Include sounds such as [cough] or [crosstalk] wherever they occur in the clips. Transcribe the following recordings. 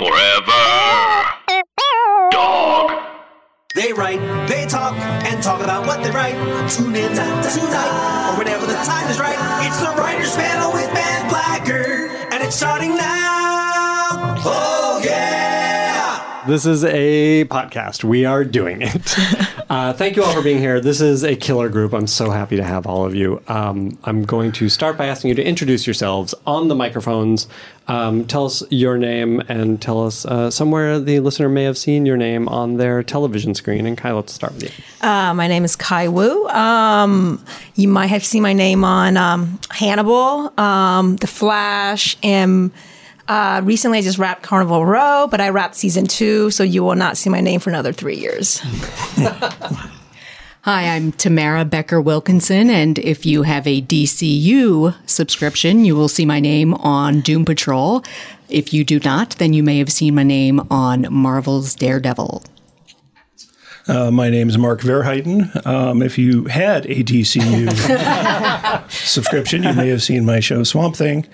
Forever. Dog. They write, they talk, and talk about what they write. Tune in tonight, or whenever the time is right. It's the Writers Panel with Ben Blacker, and it's starting now. Oh, yeah! This is a podcast. We are doing it. [laughs] Uh, thank you all for being here. This is a killer group. I'm so happy to have all of you. Um, I'm going to start by asking you to introduce yourselves on the microphones. Um, tell us your name and tell us uh, somewhere the listener may have seen your name on their television screen. And Kai, let's start with you. Uh, my name is Kai Wu. Um, you might have seen my name on um, Hannibal, um, The Flash, and uh, recently I just wrapped Carnival Row, but I wrapped season two, so you will not see my name for another three years. [laughs] Hi, I'm Tamara Becher Wilkinson, and if you have a DCU subscription, you will see my name on Doom Patrol. If you do not, then you may have seen my name on Marvel's Daredevil. Uh, my name is Mark Verheiden. Um, if you had a DCU [laughs] subscription, you may have seen my show Swamp Thing.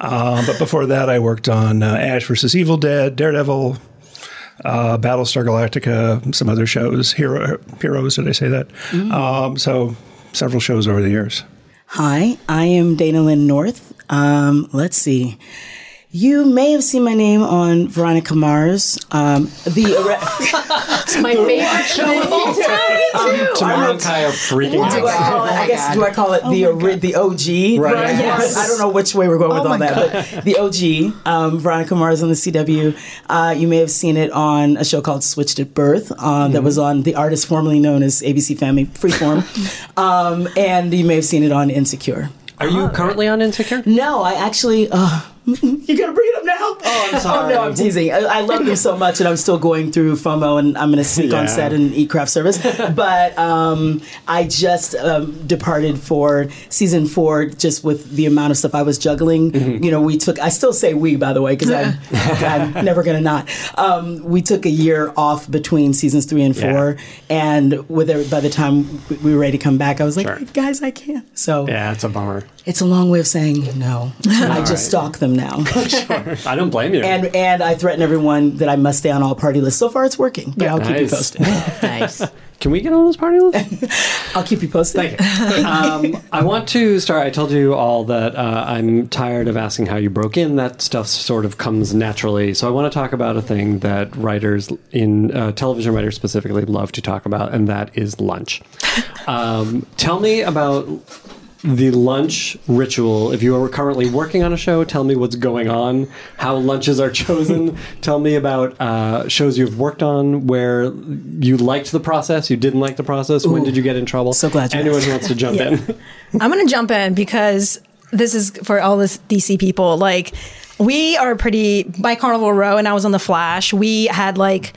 Uh, but before that, I worked on uh, Ash vs. Evil Dead, Daredevil, uh, Battlestar Galactica, some other shows. Hero, Heroes, did I say that? Um, so several shows over the years. Hi, I am Dayna Lynne North. Um, let's see. You may have seen my name on Veronica Mars. Um, the [laughs] It's my favorite show of all time. Tamara and Kai are freaking do I out. call it? I guess do I call it the ori- the OG? Right. Veronica Yes. I don't know which way we're going with all that, but the OG, um, Veronica Mars on the CW. Uh, you may have seen it on a show called Switched at Birth uh, that was on the artist formerly known as ABC Family Freeform, [laughs] um, and you may have seen it on Insecure. Are you currently on Insecure? No, I actually. Uh, [laughs] you gonna bring it up now? Oh, I'm sorry. Oh no, I'm teasing. I, I love them so much, and I'm still going through FOMO, and I'm gonna sneak on set and eat craft service. [laughs] but um, I just um, departed for season four, just with the amount of stuff I was juggling. Mm-hmm. You know, we took. I still say we, by the way, because I'm, [laughs] I'm never gonna not. Um, we took a year off between seasons three and four, and with by the time we were ready to come back, I was like, Sure. guys, I can't. So Yeah, it's a bummer. It's a long way of saying no. [laughs] I just stalk them now. [laughs] I don't blame you. and and I threaten everyone that I must stay on all party lists. So far, it's working, but I'll keep you posted. [laughs] Nice. Can we get on those party lists? I'll keep you posted. Thank you. Um, I want to start. I told you all that uh, I'm tired of asking how you broke in. That stuff sort of comes naturally. So I want to talk about a thing that writers in uh, television writers specifically love to talk about, and that is lunch. Um, tell me about the lunch ritual. If you are currently working on a show, tell me what's going on, how lunches are [laughs] chosen. tell me about uh, shows you've worked on where you liked the process, you didn't like the process. when did you get in trouble? so glad you Anyone asked. who wants to jump in. [laughs] I'm going to jump in because this is for all the DC people. Like, we are pretty by Carnival Row, and I was on the Flash. We had like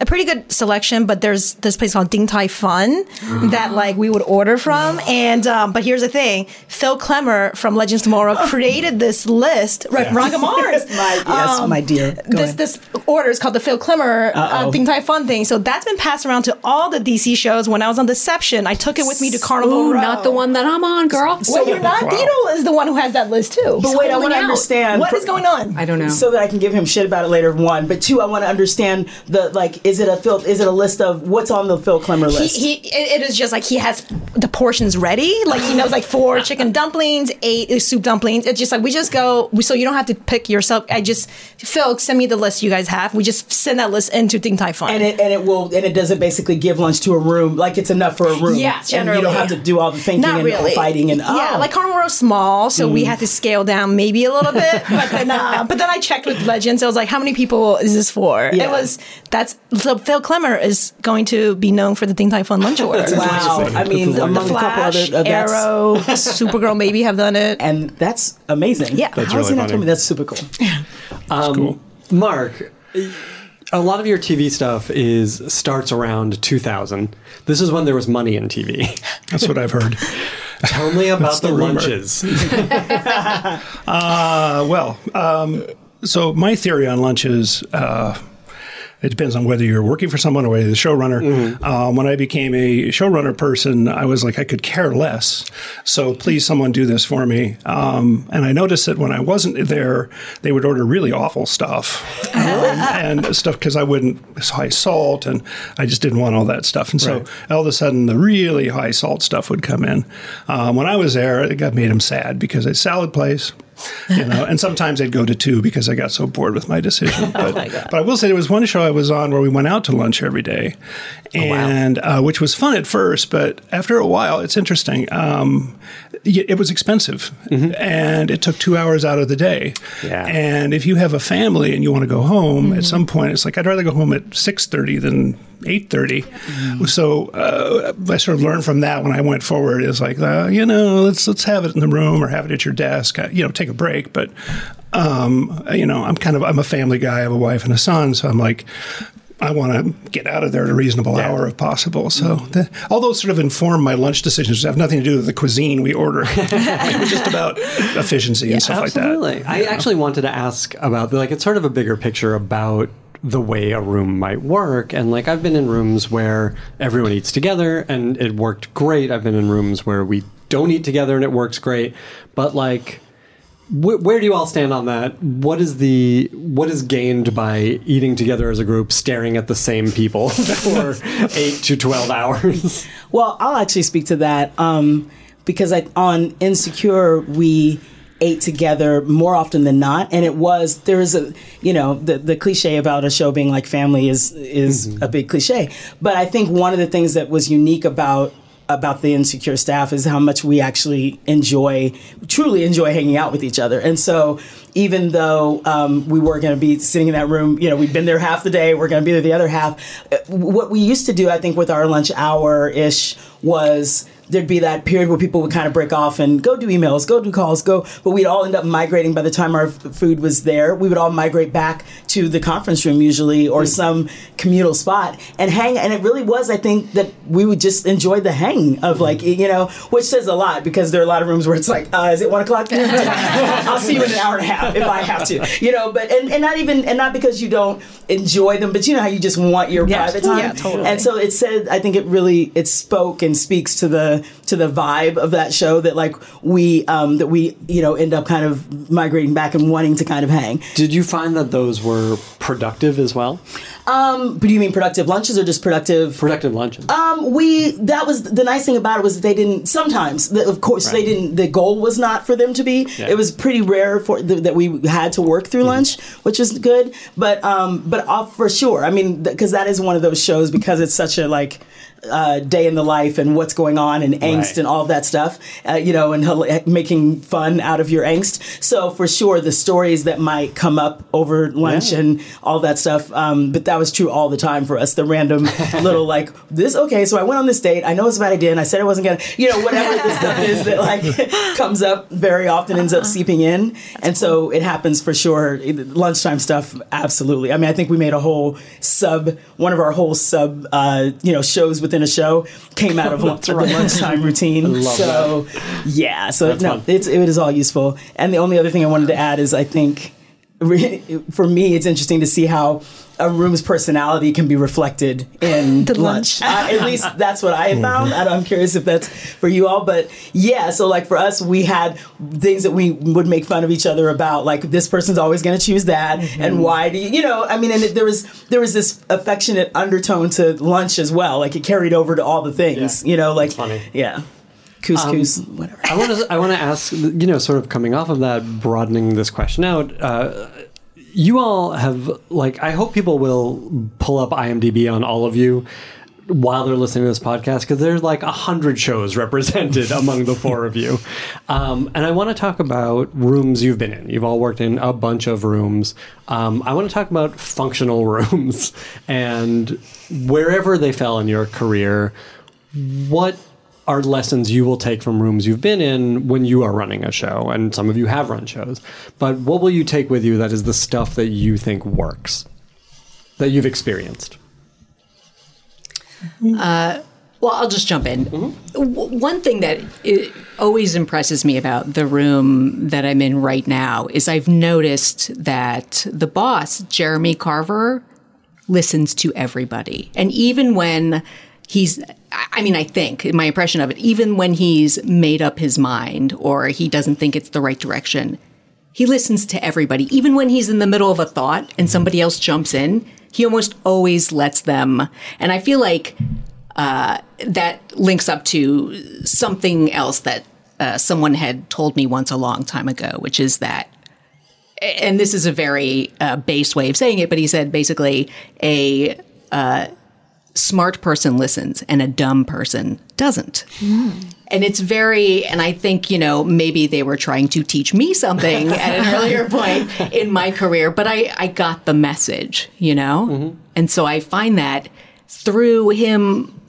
a pretty good selection, but there's this place called Din Tai Fung that like we would order from. And um, but here's the thing: Phil Klemmer from Legends Tomorrow [laughs] created this list. Right, Veronica Mars. [laughs] My, yes, my dear. Go This ahead. this order is called the Phil Klemmer uh, Din Tai Fung thing. So that's been passed around to all the DC shows. When I was on Deception, I took it with me to Carnival Ooh, Row. not the one that I'm on, girl. Well, you're not. Dino is the one who has that list too. But wait, I want to out. understand what is going on? I don't know. so that I can give him shit about it later. One, but two, I want to understand the like. Is it a Phil? Is it a list of what's on the Phil Klemmer list? he it, it is just like he has the portions ready. Like he knows like four [laughs] chicken dumplings, eight soup dumplings. It's just like we just go. So you don't have to pick yourself. I just Phil send me the list you guys have. We just send that list into Din Tai Fung. and it and it will and it doesn't basically give lunch to a room like it's enough for a room. Yeah, and generally. you don't have to do all the thinking Not and really. fighting and yeah, oh. like Carnival Row's small, so we had to scale down maybe a little bit. [laughs] But then, uh, but then I checked with Legends. I was like, how many people is this for? It was that's so Phil Klemmer is going to be known for the Din Tai Fung lunch order. Wow, I mean, That's among a couple other, Flash, uh, Arrow, [laughs] Supergirl maybe have done it. and that's amazing. Yeah. how That's has he really not funny. told me that's super cool? Um, Mark, a lot of your TV stuff is starts around 2000. This is when there was money in TV. [laughs] That's what I've heard. Tell me [laughs] about the, the lunches. Uh, well, um, so my theory on lunch is uh, It depends on whether you're working for someone or whether you're the showrunner. Um, when I became a showrunner person, I was like, I could care less. So please, someone do this for me. Um, and I noticed that when I wasn't there, they would order really awful stuff um, [laughs] and stuff because I wouldn't high salt, and I just didn't want all that stuff. And so Right. all of a sudden, the really high salt stuff would come in. Um, when I was there, it got made them sad because it's salad place. [laughs] You know, and sometimes I'd go to two because I got so bored with my decision. [laughs] But, but I will say there was one show I was on where we went out to lunch every day, and uh, which was fun at first, but after a while, it's interesting. Um, it was expensive, and it took two hours out of the day. Yeah. And if you have a family and you want to go home, at some point, it's like I'd rather go home at six thirty than eight So uh, I sort of learned from that when I went forward. Is like uh, you know let's let's have it in the room or have it at your desk. Uh, you know, take a break, but. Um, you know, I'm kind of I'm a family guy. I have a wife and a son, so I'm like, I want to get out of there at a reasonable hour if possible. So, the, all those sort of inform my lunch decisions. Have nothing to do with the cuisine we order. [laughs] it was just about efficiency and stuff Absolutely. like that. I actually wanted to ask about like it's sort of a bigger picture about the way a room might work and like I've been in rooms where everyone eats together and it worked great. I've been in rooms where we don't eat together and it works great. But like wh- where do you all stand on that? What is the what is gained by eating together as a group, staring at the same people [laughs] for [laughs] eight to twelve hours? Well, I'll actually speak to that um, because I, on Insecure we ate together more often than not, and it was there is a you know the the cliche about a show being like family is is a big cliche, but I think one of the things that was unique about about the insecure staff is how much we actually enjoy truly enjoy hanging out with each other. And so even though um, we were going to be sitting in that room you know we've been there half the day we're going to be there the other half what we used to do i think with our lunch hour ish was there'd be that period where people would kind of break off and go do emails, go do calls, go. But we'd all end up migrating by the time our f- food was there. We would all migrate back to the conference room usually or some communal spot and hang. And it really was, I think, that we would just enjoy the hang of like, you know, which says a lot because there are a lot of rooms where it's like, uh, is it one o'clock? [laughs] I'll see you in an hour and a half if I have to, you know. But and, and not even and not because you don't enjoy them, but you know how you just want your Yeah. private time. Yeah, totally. And so it said, I think it really it spoke and speaks to the to the vibe of that show that like we um that we you know end up kind of migrating back and wanting to kind of hang. Did you find that those were productive as well? But do you mean productive lunches or just productive? Productive lunches. Um, we that was the nice thing about it was that they didn't. Sometimes, the, of course, they didn't. The goal was not for them to be. Yeah. It was pretty rare for th- that we had to work through lunch, which is good. But um, but off for sure. I mean, because that is one of those shows because it's such a like. Uh, day in the life and what's going on and angst Right. and all that stuff, uh, you know, and hel- making fun out of your angst. So for sure, the stories that might come up over lunch Yeah. and all that stuff. Um, but that was true all the time for us. The random [laughs] little like this. Okay, so I went on this date. I know it's a bad idea, and I said I wasn't gonna. You know, whatever the stuff is that like [laughs] comes up very often ends up seeping in, and so it happens for sure. Lunchtime stuff, absolutely. I mean, I think we made a whole sub. One of our whole sub, uh, you know, shows within a show came out of [laughs] the lunchtime routine. [laughs] so yeah, so That's no, fun. it's it is all useful. And the only other thing I wanted to add is I think [laughs] for me it's interesting to see how a room's personality can be reflected in [laughs] The lunch. lunch. I- at least [laughs] that's what I have found. I I'm curious if that's for you all, but yeah. So like for us, we had things that we would make fun of each other about, like this person's always going to choose that, mm-hmm. and why do you, you know? I mean, and it, there was there was this affectionate undertone to lunch as well. Like it carried over to all the things, Yeah. you know, like That's funny. yeah, couscous, um, whatever. I want to. I want to ask. You know, sort of coming off of that, broadening this question out. Uh, you all have like. I hope people will pull up IMDb on all of you while they're listening to this podcast because there's like a hundred shows represented [laughs] among the four of you. Um, and I want to talk about rooms you've been in. You've all worked in a bunch of rooms. Um, I want to talk about functional [laughs] rooms and wherever they fell in your career. What are lessons you will take from rooms you've been in when you are running a show? And some of you have run shows. But what will you take with you that is the stuff that you think works, that you've experienced? Uh, well, I'll just jump in. Mm-hmm. W- one thing that always impresses me about the room that I'm in right now is I've noticed that the boss, Jeremy Carver, listens to everybody. And even when he's, I mean, I think, my impression of it, even when he's made up his mind or he doesn't think it's the right direction, he listens to everybody. Even when he's in the middle of a thought and somebody else jumps in, he almost always lets them. And I feel like uh, that links up to something else that uh, someone had told me once a long time ago, which is that, and this is a very uh, base way of saying it, but he said basically a uh, smart person listens and a dumb person doesn't. And it's very, and I think, you know, maybe they were trying to teach me something [laughs] at an earlier point in my career, but I, I got the message, you know? Mm-hmm. And so I find that through him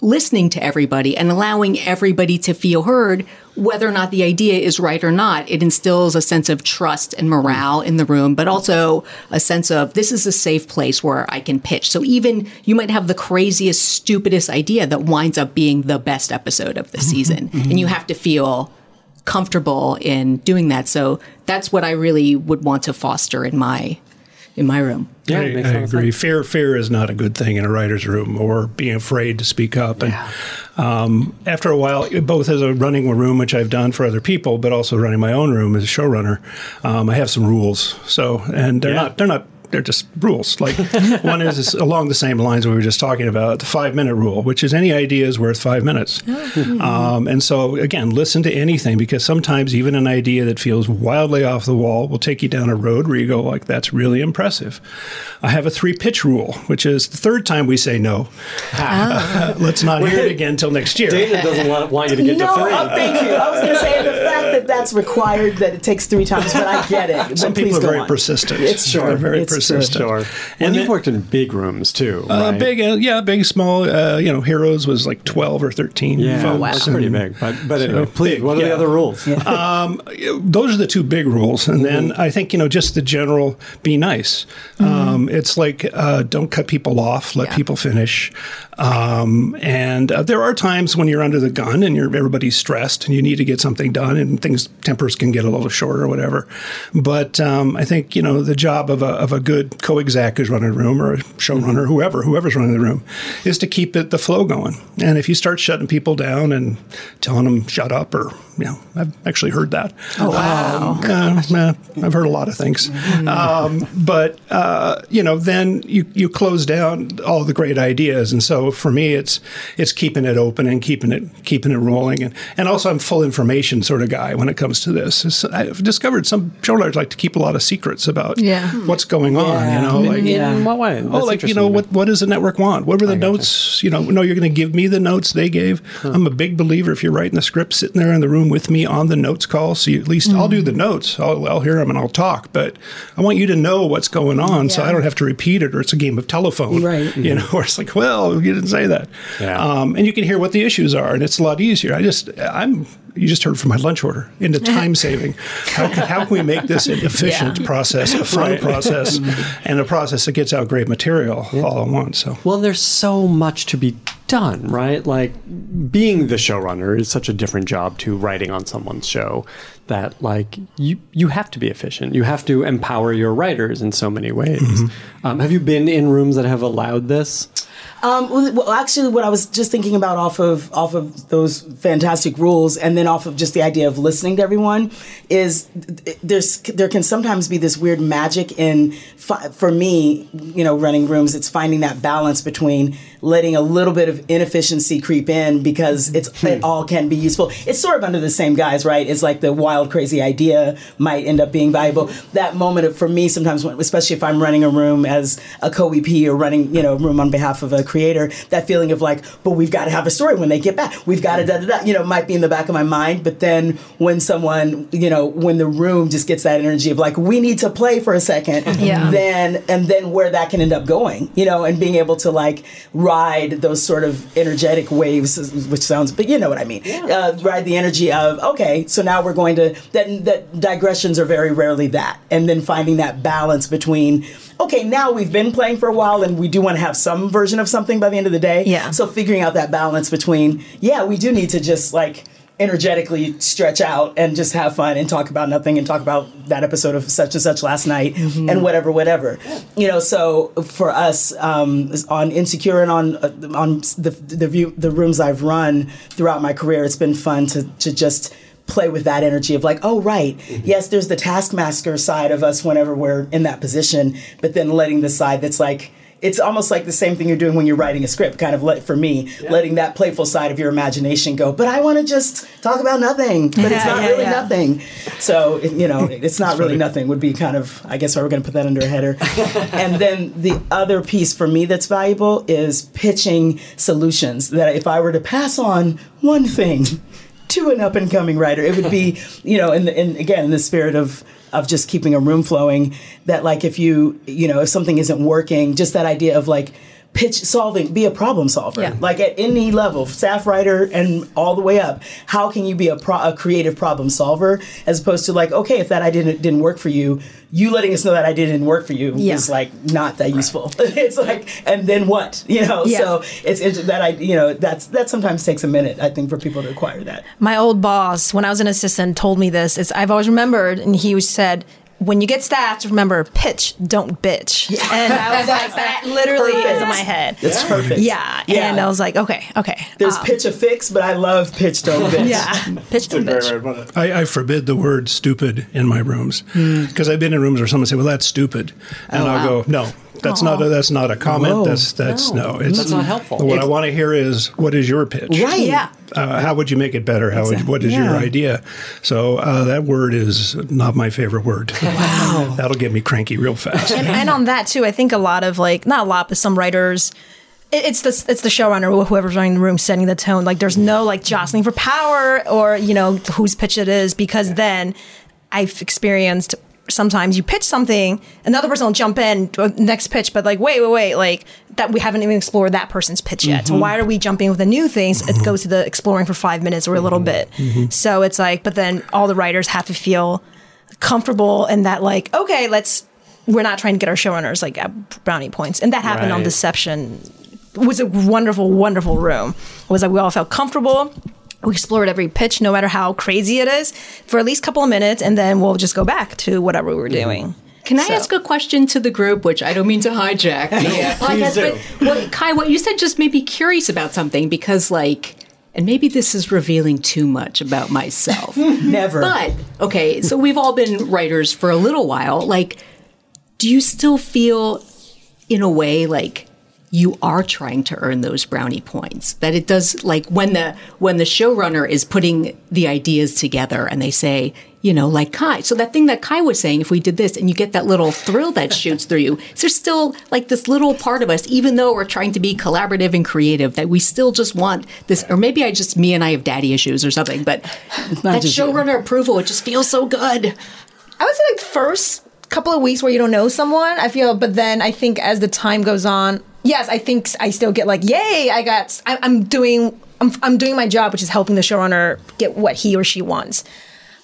listening to everybody and allowing everybody to feel heard, whether or not the idea is right or not, it instills a sense of trust and morale in the room, but also a sense of this is a safe place where I can pitch. So even you might have the craziest, stupidest idea that winds up being the best episode of the mm-hmm. season, mm-hmm. and you have to feel comfortable in doing that. So that's what I really would want to foster in my in my room. Yeah, I, it makes I sense. agree. Fear, fear is not a good thing in a writer's room, or being afraid to speak up. And um, after a while, both as a running a room, which I've done for other people, but also running my own room as a showrunner, um, I have some rules. So, and they're Yeah. not, they're not. They're just rules. Like [laughs] one is, is along the same lines we were just talking about the five minute rule, which is any idea is worth five minutes. [laughs] Um, and so again, listen to anything because sometimes even an idea that feels wildly off the wall will take you down a road where you go like, "That's really impressive." I have a three pitch rule, which is the third time we say no, [laughs] let's not hear it again until next year. David doesn't want, want you to get no, to three. oh, thank you. I was going to say the fact that that's required, that it takes three times, but I get it. [laughs] Some But people are very on. persistent. It's sure. They're very It's persistent. Sure. And, And you've worked in big rooms too, Uh, right? big, uh, yeah, big, small. Uh, you know, Heroes was like twelve or thirteen. Yeah, folks, that's pretty big. But, but anyway, please, big, what are the other rules? [laughs] those are the two big rules. And then Mm-hmm. I think, you know, just the general be nice. Um, it's like uh, don't cut people off, let Yeah. people finish. Um, and uh, there are times when you're under the gun and you're everybody's stressed and you need to get something done and things, tempers can get a little short or whatever. But um, I think, you know, the job of a, of a good co exec who's running a room or a showrunner, whoever, whoever's running the room, is to keep it, the flow going. And if you start shutting people down and telling them shut up or, you know, I've actually heard that. Oh, wow. I've heard a lot of things. Um, but, uh, you know, then you, you close down all the great ideas. And so for me, it's it's keeping it open and keeping it keeping it rolling. And, and also, I'm full information sort of guy when it comes to this. It's- I've discovered some showrunners like to keep a lot of secrets about Yeah. what's going on, you know, like, In what way? Oh, like you know, what what does the network want? What were the gotcha. notes? You know, no, you're going to give me the notes they gave. I'm a big believer if you're writing the script, sitting there in the room with me on the notes call. So you, at least I'll do mm. the notes. I'll, I'll hear them and I'll talk. But I want you to know what's going on, so I don't have to repeat it, or it's a game of telephone, Right. You know, [laughs] where it's like, well, you didn't say that. Yeah. Um, and you can hear what the issues are, and it's a lot easier. I just, I'm. You just heard from my lunch order into [laughs] time saving. How can, how can we make this an efficient process, a fun process, [laughs] and a process that gets out great material all at once? So Well, there's so much to be done, right? Like being the showrunner is such a different job to writing on someone's show that like you you have to be efficient. You have to empower your writers in so many ways. Um, have you been in rooms that have allowed this? Um, well, actually, what I was just thinking about off of off of those fantastic rules, and then off of just the idea of listening to everyone, is there's there can sometimes be this weird magic in for me, you know, running rooms. It's finding that balance between letting a little bit of inefficiency creep in because it's hmm. it all can be useful. It's sort of under the same guise, right? It's like the wild, crazy idea might end up being valuable. That moment of, for me, sometimes, when, especially if I'm running a room as a co-EP or running, you know, a room on behalf of a creator, that feeling of like, but we've got to have a story when they get back. We've got to da da da. You know, might be in the back of my mind, but then when someone, you know, when the room just gets that energy of like, we need to play for a second, [laughs] Yeah. then and then where that can end up going, you know, and being able to like ride those sort of energetic waves, which sounds, but you know what I mean, uh, ride the energy of okay, so now we're going to that that digressions are very rarely that, and then finding that balance between okay, now we've been playing for a while and we do want to have some version of something by the end of the day, Yeah. So figuring out that balance between yeah, we do need to just like energetically stretch out and just have fun and talk about nothing and talk about that episode of such and such last night and whatever whatever. You know so for us um, on insecure and on uh, on the the view the rooms I've run throughout my career it's been fun to to just play with that energy of like oh right. Yes there's the taskmaster side of us whenever we're in that position but then letting the side that's like it's almost like the same thing you're doing when you're writing a script kind of let for me letting that playful side of your imagination go but i want to just talk about nothing but it's [laughs] not yeah, really yeah. nothing so it- you know [laughs] it's not really nothing would be kind of i guess why we're going to put that under a header [laughs] and then the other piece for me that's valuable is pitching solutions that if i were to pass on one thing to an up and coming writer. It would be, you know, in, the, in again in the spirit of of just keeping a room flowing. That like if you you know if something isn't working, just that idea of like pitch solving, be a problem solver. Yeah. Like at any level, staff writer and all the way up. How can you be a, pro- a creative problem solver as opposed to like okay, if that idea didn't, didn't work for you, you letting us know that idea didn't work for you Yeah. is like not that useful. [laughs] it's like and then what [laughs] you know. Yeah. So it's, it's that I you know that's that sometimes takes a minute I think for people to acquire that. my old boss, when I was an assistant, told me this. It's, I've always remembered, and he said, "When you get staffed, remember pitch, don't bitch." And [laughs] I was like, that literally is in my head. That's perfect. Yeah. Yeah. and I was like, okay, okay. There's um, pitch a fix, but I love pitch don't bitch. Yeah, pitch, don't bitch. I, I forbid the word stupid in my rooms because I've been in rooms where someone say, "Well, that's stupid," and I'll go, "No, that's not a, that's not a comment. Whoa. That's that's no. it's That's not helpful. What I want to hear is what is your pitch? Right. Yeah. Uh, how would you make it better? How would, what is your idea? So uh, that word is not my favorite word. [laughs] Wow, that'll get me cranky real fast. and, and on that too, I think a lot of like not a lot, but some writers. It's the it's the showrunner or whoever's running the room setting the tone. Like there's no like jostling for power or you know whose pitch it is because then I've experienced sometimes you pitch something, another person will jump in uh, next pitch, but like wait wait wait like that we haven't even explored that person's pitch yet. So mm-hmm. why are we jumping with a new thing? So It mm-hmm. goes to the exploring for five minutes or a little bit. Mm-hmm. So it's like, but then all the writers have to feel comfortable in that like okay let's we're not trying to get our showrunners like at brownie points. And that happened on deception. It was a wonderful wonderful room. It was like we all felt comfortable we explored every pitch no matter how crazy it is for at least a couple of minutes and then we'll just go back to whatever we were doing Can I So- ask a question to the group, which I don't mean to hijack the uh, [laughs] podcast, do. but what, Kai, what you said just made me curious about something because, like, and maybe this is revealing too much about myself. [laughs] Never. But okay, so we've all been writers for a little while. Like, do you still feel, in a way, like you are trying to earn those brownie points? That it does, like when the when the showrunner is putting the ideas together and they say, you know, like Kai. So that thing that Kai was saying, if we did this, and you get that little thrill that shoots through you, [laughs] is there still like this little part of us, even though we're trying to be collaborative and creative, that we still just want this, or maybe I just me and I have daddy issues or something, but [laughs] that just you. showrunner approval, it just feels so good. I would say like first couple of weeks where you don't know someone, I feel, but then I think as the time goes on, yes, I think I still get like, yay, I got, I- I'm doing, I'm, I'm doing my job, which is helping the showrunner get what he or she wants.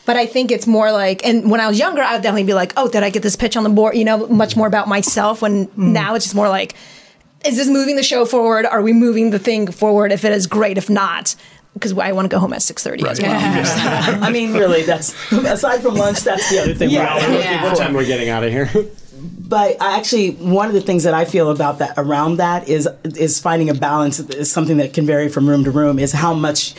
But I think it's more like, and when I was younger, I would definitely be like, oh, did I get this pitch on the board? You know, much more about myself. When mm. now it's just more like, is this moving the show forward? Are we moving the thing forward? If it is great, if not, because I want to go home at six thirty as well. [laughs] I mean, really, that's aside from lunch, that's the other thing. we're all looking Yeah. for. What time we're getting out of here? But I actually, one of the things that I feel about that around that is is finding a balance. Is something that can vary from room to room. Is how much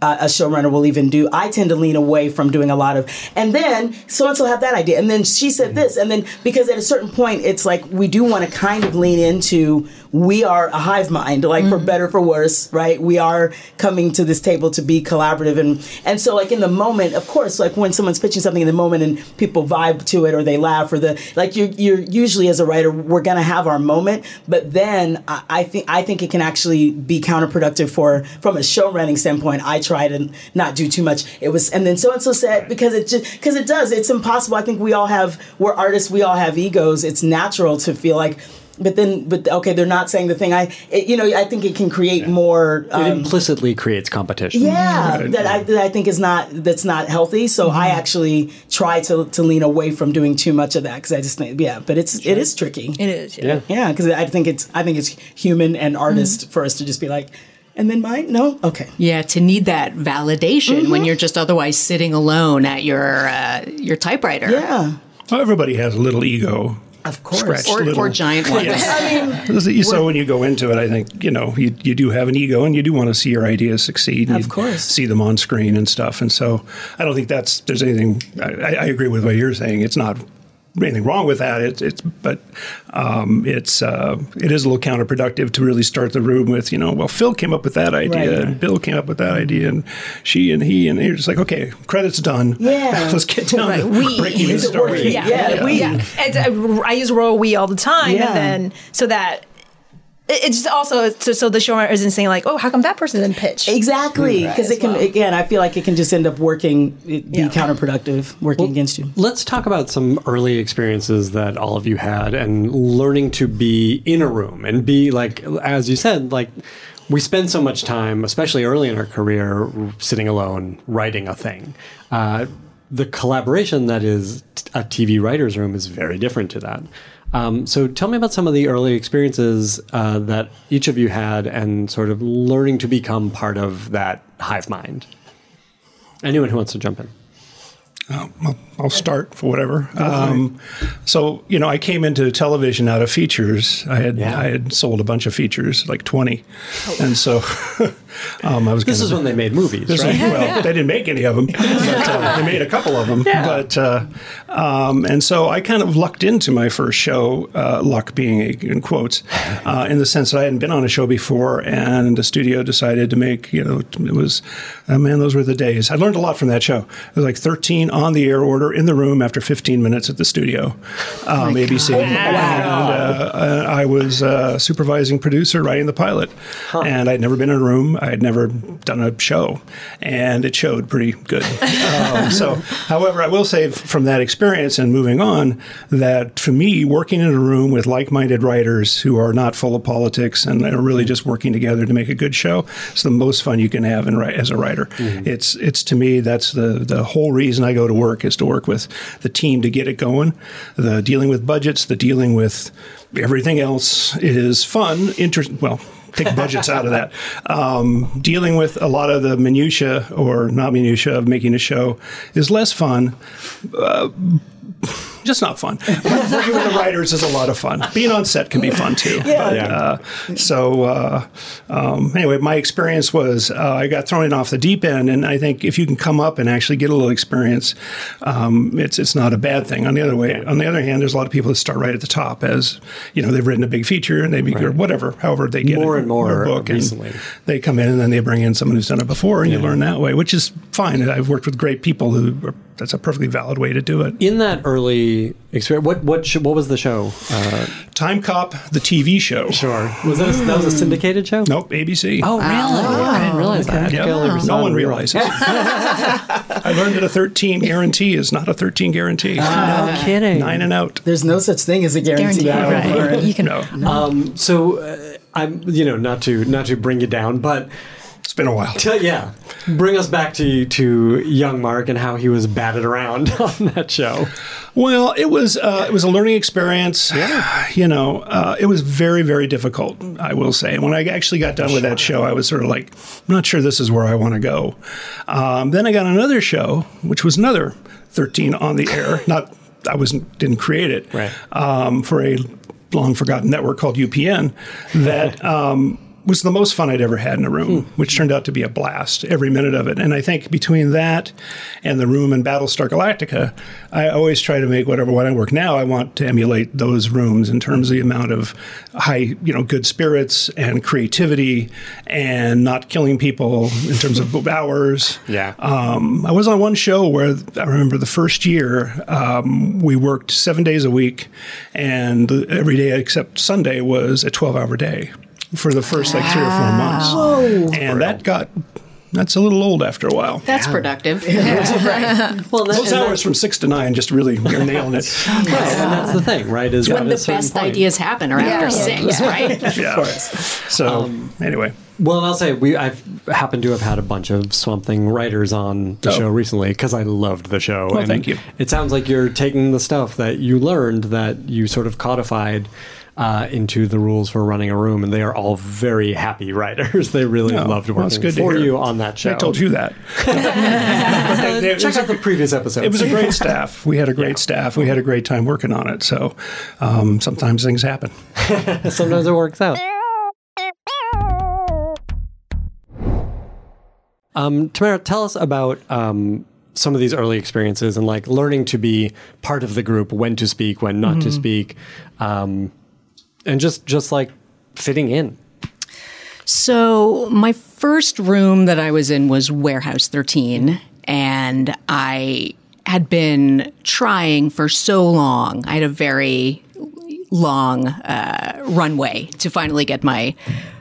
uh, a showrunner will even do. I tend to lean away from doing a lot of, and then so and so have that idea, and then she said this, and then because at a certain point, it's like we do want to kind of lean into we are a hive mind, like for mm-hmm. better for worse, right? We are coming to this table to be collaborative, and and so like in the moment, of course, like when someone's pitching something in the moment and people vibe to it or they laugh or the like, you're you're usually as a writer, we're gonna have our moment, but then I, I think I think it can actually be counterproductive for from a show running standpoint. I try to not do too much. It was, and then so and so said because it just because it does. It's impossible. I think we all have we're artists. We all have egos. It's natural to feel like. But then, but okay, they're not saying the thing. I, it, you know, I think it can create more. It Um, implicitly creates competition. yeah, that I, that I think is not that's not healthy. So I actually try to to lean away from doing too much of that because I just think yeah, but it's it is tricky. It is. Yeah. Yeah, because I think it's I think it's human and artist for us to just be like, And then mine? No? Okay. Yeah, to need that validation when you're just otherwise sitting alone at your uh, your typewriter. Yeah. Well, everybody has a little ego. Of course. Scratched Or, a little. or giant ones. So [laughs] when you go into it, I think you know you, you do have an ego, and you do want to see your ideas succeed. and Of course. see them on screen and stuff. And so I don't think that's there's anything. I, I agree with what you're saying. It's not anything wrong with that. It's it's but um, it's uh, it is a little counterproductive to really start the room with you know well Phil came up with that idea Right. and Bill came up with that idea and she and he and you're just like okay credits done. Yeah. [laughs] let's get down Right, to we. breaking the story. working? Yeah, Yeah, we. yeah. And uh, I use royal we all the time, Yeah. and then so that it- it's just also so, so the showrunner isn't saying like, oh, how come that person didn't pitch? Exactly. Because it can, again, I feel like it can just end up working, be Yeah. counterproductive, working against you. Let's talk about some early experiences that all of you had and learning to be in a room and be like, as you said, like we spend so much time, especially early in our career, sitting alone writing a thing. Uh, the collaboration that is a TV writer's room is very different to that. Um, so tell me about some of the early experiences uh, that each of you had and sort of learning to become part of that hive mind. Anyone who wants to jump in. Oh, well, I'll start for whatever. Um, so you know, I came into television out of features. I had Yeah. I had sold a bunch of features, like twenty, and so [laughs] um, I was. This is when they made movies, right? is- well, they didn't make any of them, [laughs] but uh, they made a couple of them. But uh, um, and so I kind of lucked into my first show, uh, luck being a, in quotes, uh, in the sense that I hadn't been on a show before, and the studio decided to make. You know, it was, oh man, those were the days. I learned a lot from that show. It was like 13 on the air order in the room after 15 minutes at the studio, um, ABC, and uh, uh, I was uh, supervising producer writing the pilot, and I'd never been in a room. I had never done a show, and it showed pretty good. [laughs] um, so, however, I will say from that experience and moving on that for me, working in a room with like-minded writers who are not full of politics and are really just working together to make a good show is the most fun you can have in, as a writer. It's it's to me that's the the whole reason I go to work is to work with the team to get it going. The dealing with budgets, the dealing with everything else is fun. Inter- well, take budgets out of that. Um, dealing with a lot of the minutia or not minutia of making a show is less fun. Uh, just not fun. [laughs] Working with the writers is a lot of fun. Being on set can be fun too. Yeah. But, uh, so uh, um, anyway, my experience was uh, I got thrown in off the deep end, and I think if you can come up and actually get a little experience, um, it's it's not a bad thing. On the other way, on the other hand, there's a lot of people that start right at the top as you know they've written a big feature and they be, or whatever, however they get More it, and more or a book, and they come in and then they bring in someone who's done it before, and you learn that way, which is fine. I've worked with great people who are, that's a perfectly valid way to do it. In that early experience, what what sh- what was the show? Uh, Time Cop, the TV show. sure, was that a, that was a syndicated show? Nope, ABC. Oh, really? I didn't realize that. Okay, I never saw no one realizes. [laughs] I learned that a 13 guarantee is not a 13 guarantee. No kidding. Nine and out. There's no such thing as a guarantee. Guaranteed, I've right? You can. No, Um, so uh, I'm, you know, not to not to bring you down, but it's been a while. [laughs] to, yeah, bring us back to to young Mark and how he was batted around [laughs] on that show. Well, it was uh, it was a learning experience. Yeah. [sighs] You know, uh, it was very very difficult. I will say. And when I actually got done with that show, I was sort of like, I'm not sure this is where I want to go. Um, then I got another show, which was another 13 on the air. [laughs] Not I wasn't didn't create it. Right. Um, for a long forgotten network called UPN that. Um, was the most fun I'd ever had in a room, which turned out to be a blast every minute of it. And I think between that and the room in Battlestar Galactica, I always try to make whatever when I work now, I want to emulate those rooms in terms of the amount of high, you know, good spirits and creativity and not killing people in terms of [laughs] hours. Yeah. Um, I was on one show where I remember the first year um, we worked seven days a week, and every day except Sunday was a twelve-hour day for the first like three or four months. And that got that's a little old after a while. That's productive. [laughs] Well, that, Those and hours from six to nine just really you're nailing it. [laughs] that's, and that's the thing, right? Is when the best point- ideas happen are after six, right? [laughs] Yeah. So um, anyway, Well, I'll say we I've happened to have had a bunch of Swamp Thing writers on the Oh. show recently because I loved the show. Well, thank you. It sounds like you're taking the stuff that you learned that you sort of codified uh, into the rules for running a room, and they are all very happy writers. [laughs] they really Oh, loved well, that's working good for you on that show. I told you that. [laughs] Check out the previous episode. It was a great [laughs] staff. We had a great staff. We had a great time working on it. So um, sometimes things happen. Sometimes it works out. Um, Tamara, tell us about um, some of these early experiences and like learning to be part of the group, when to speak, when not to speak, um, and just just like fitting in. So, my first room that I was in was Warehouse 13, and I had been trying for so long. I had a very long uh, runway to finally get my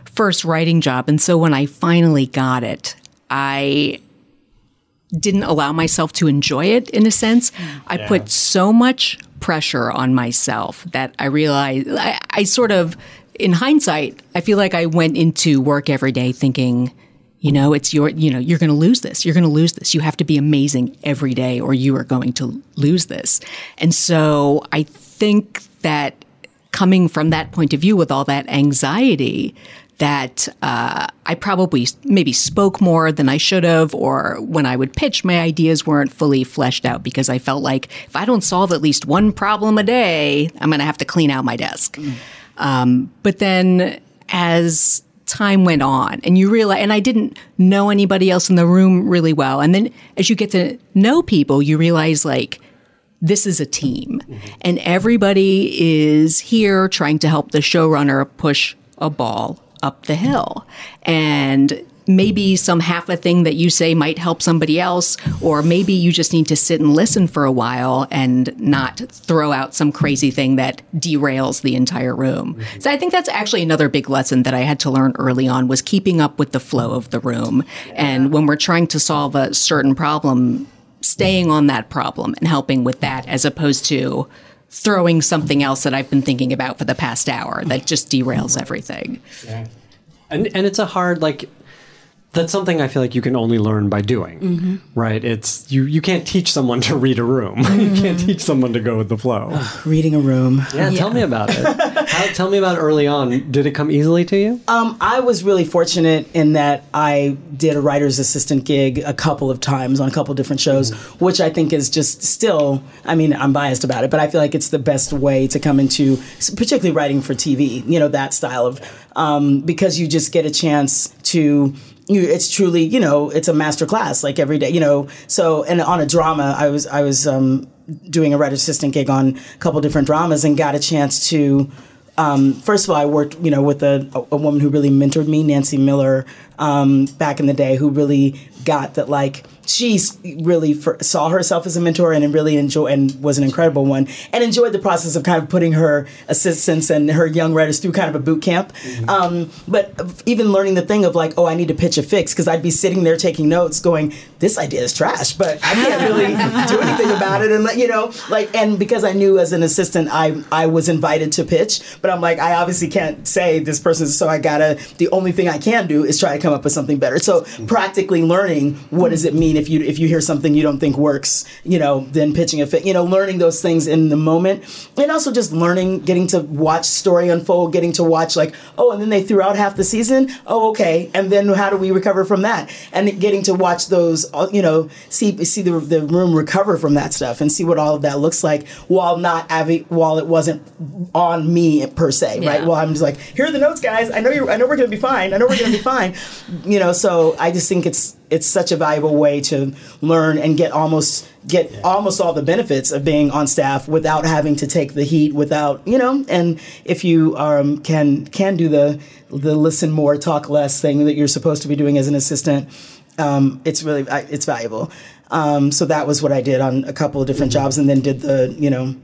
first writing job. And so, when I finally got it, I didn't allow myself to enjoy it in a sense. I put so much pressure on myself that I realized I, I sort of, in hindsight, I feel like I went into work every day thinking, you know, it's your, you know, you're going to lose this. You're going to lose this. You have to be amazing every day or you are going to lose this. And so I think that coming from that point of view with all that anxiety, that uh, I probably maybe spoke more than I should have, or when I would pitch, my ideas weren't fully fleshed out because I felt like if I don't solve at least one problem a day, I'm going to have to clean out my desk. Um, but then as time went on and you realize, and I didn't know anybody else in the room really well. And then as you get to know people, you realize like, this is a team and everybody is here trying to help the showrunner push a ball up the hill. And maybe some half a thing that you say might help somebody else, or maybe you just need to sit and listen for a while and not throw out some crazy thing that derails the entire room. Mm-hmm. So I think that's actually another big lesson that I had to learn early on was keeping up with the flow of the room. And when we're trying to solve a certain problem, staying on that problem and helping with that as opposed to throwing something else that I've been thinking about for the past hour that just derails everything. and and it's a hard like that's something I feel like you can only learn by doing, right? It's you you can't teach someone to read a room. [laughs] you can't teach someone to go with the flow. Reading a room. yeah, tell me about it. How, tell me about early on. Did it come easily to you? Um, I was really fortunate in that I did a writer's assistant gig a couple of times on a couple of different shows, which I think is just still, I mean, I'm biased about it, but I feel like it's the best way to come into, particularly writing for TV, you know, that style of, um, because you just get a chance to. You, it's truly, you know, it's a master class like every day, you know. So, and on a drama, I was, I was um, doing a writer's assistant gig on a couple different dramas and got a chance to um, first of all, I worked, you know, with a, a woman who really mentored me, Nancy Miller, um, back in the day, who really got that, like, she really for, saw herself as a mentor and really enjoy and was an incredible one, and enjoyed the process of kind of putting her assistants and her young writers through kind of a boot camp. Um, but even learning the thing of like, oh, I need to pitch a fix because I'd be sitting there taking notes, going, this idea is trash, but I can't really [laughs] do anything about it, and you know, like, and because I knew as an assistant, I I was invited to pitch, but I'm like, I obviously can't say this person, so I gotta. The only thing I can do is try to come up with something better. So practically learning what does it mean if you if you hear something you don't think works, you know, then pitching a fit, you know, learning those things in the moment, and also just learning, getting to watch story unfold, getting to watch like, oh, and then they threw out half the season, oh, okay, and then how do we recover from that, and getting to watch those, uh, you know, see see the the room recover from that stuff and see what all of that looks like while not having while it wasn't on me per se, right? Yeah. Well, I'm just like, here are the notes, guys. I know you. I know we're gonna be fine. I know we're gonna be [laughs] fine. You know, so I just think it's it's such a valuable way to learn and get almost get almost all the benefits of being on staff without having to take the heat without you know and if you um, can can do the the listen more talk less thing that you're supposed to be doing as an assistant um, it's really it's valuable. Um, so that was what I did on a couple of different jobs and then did the you know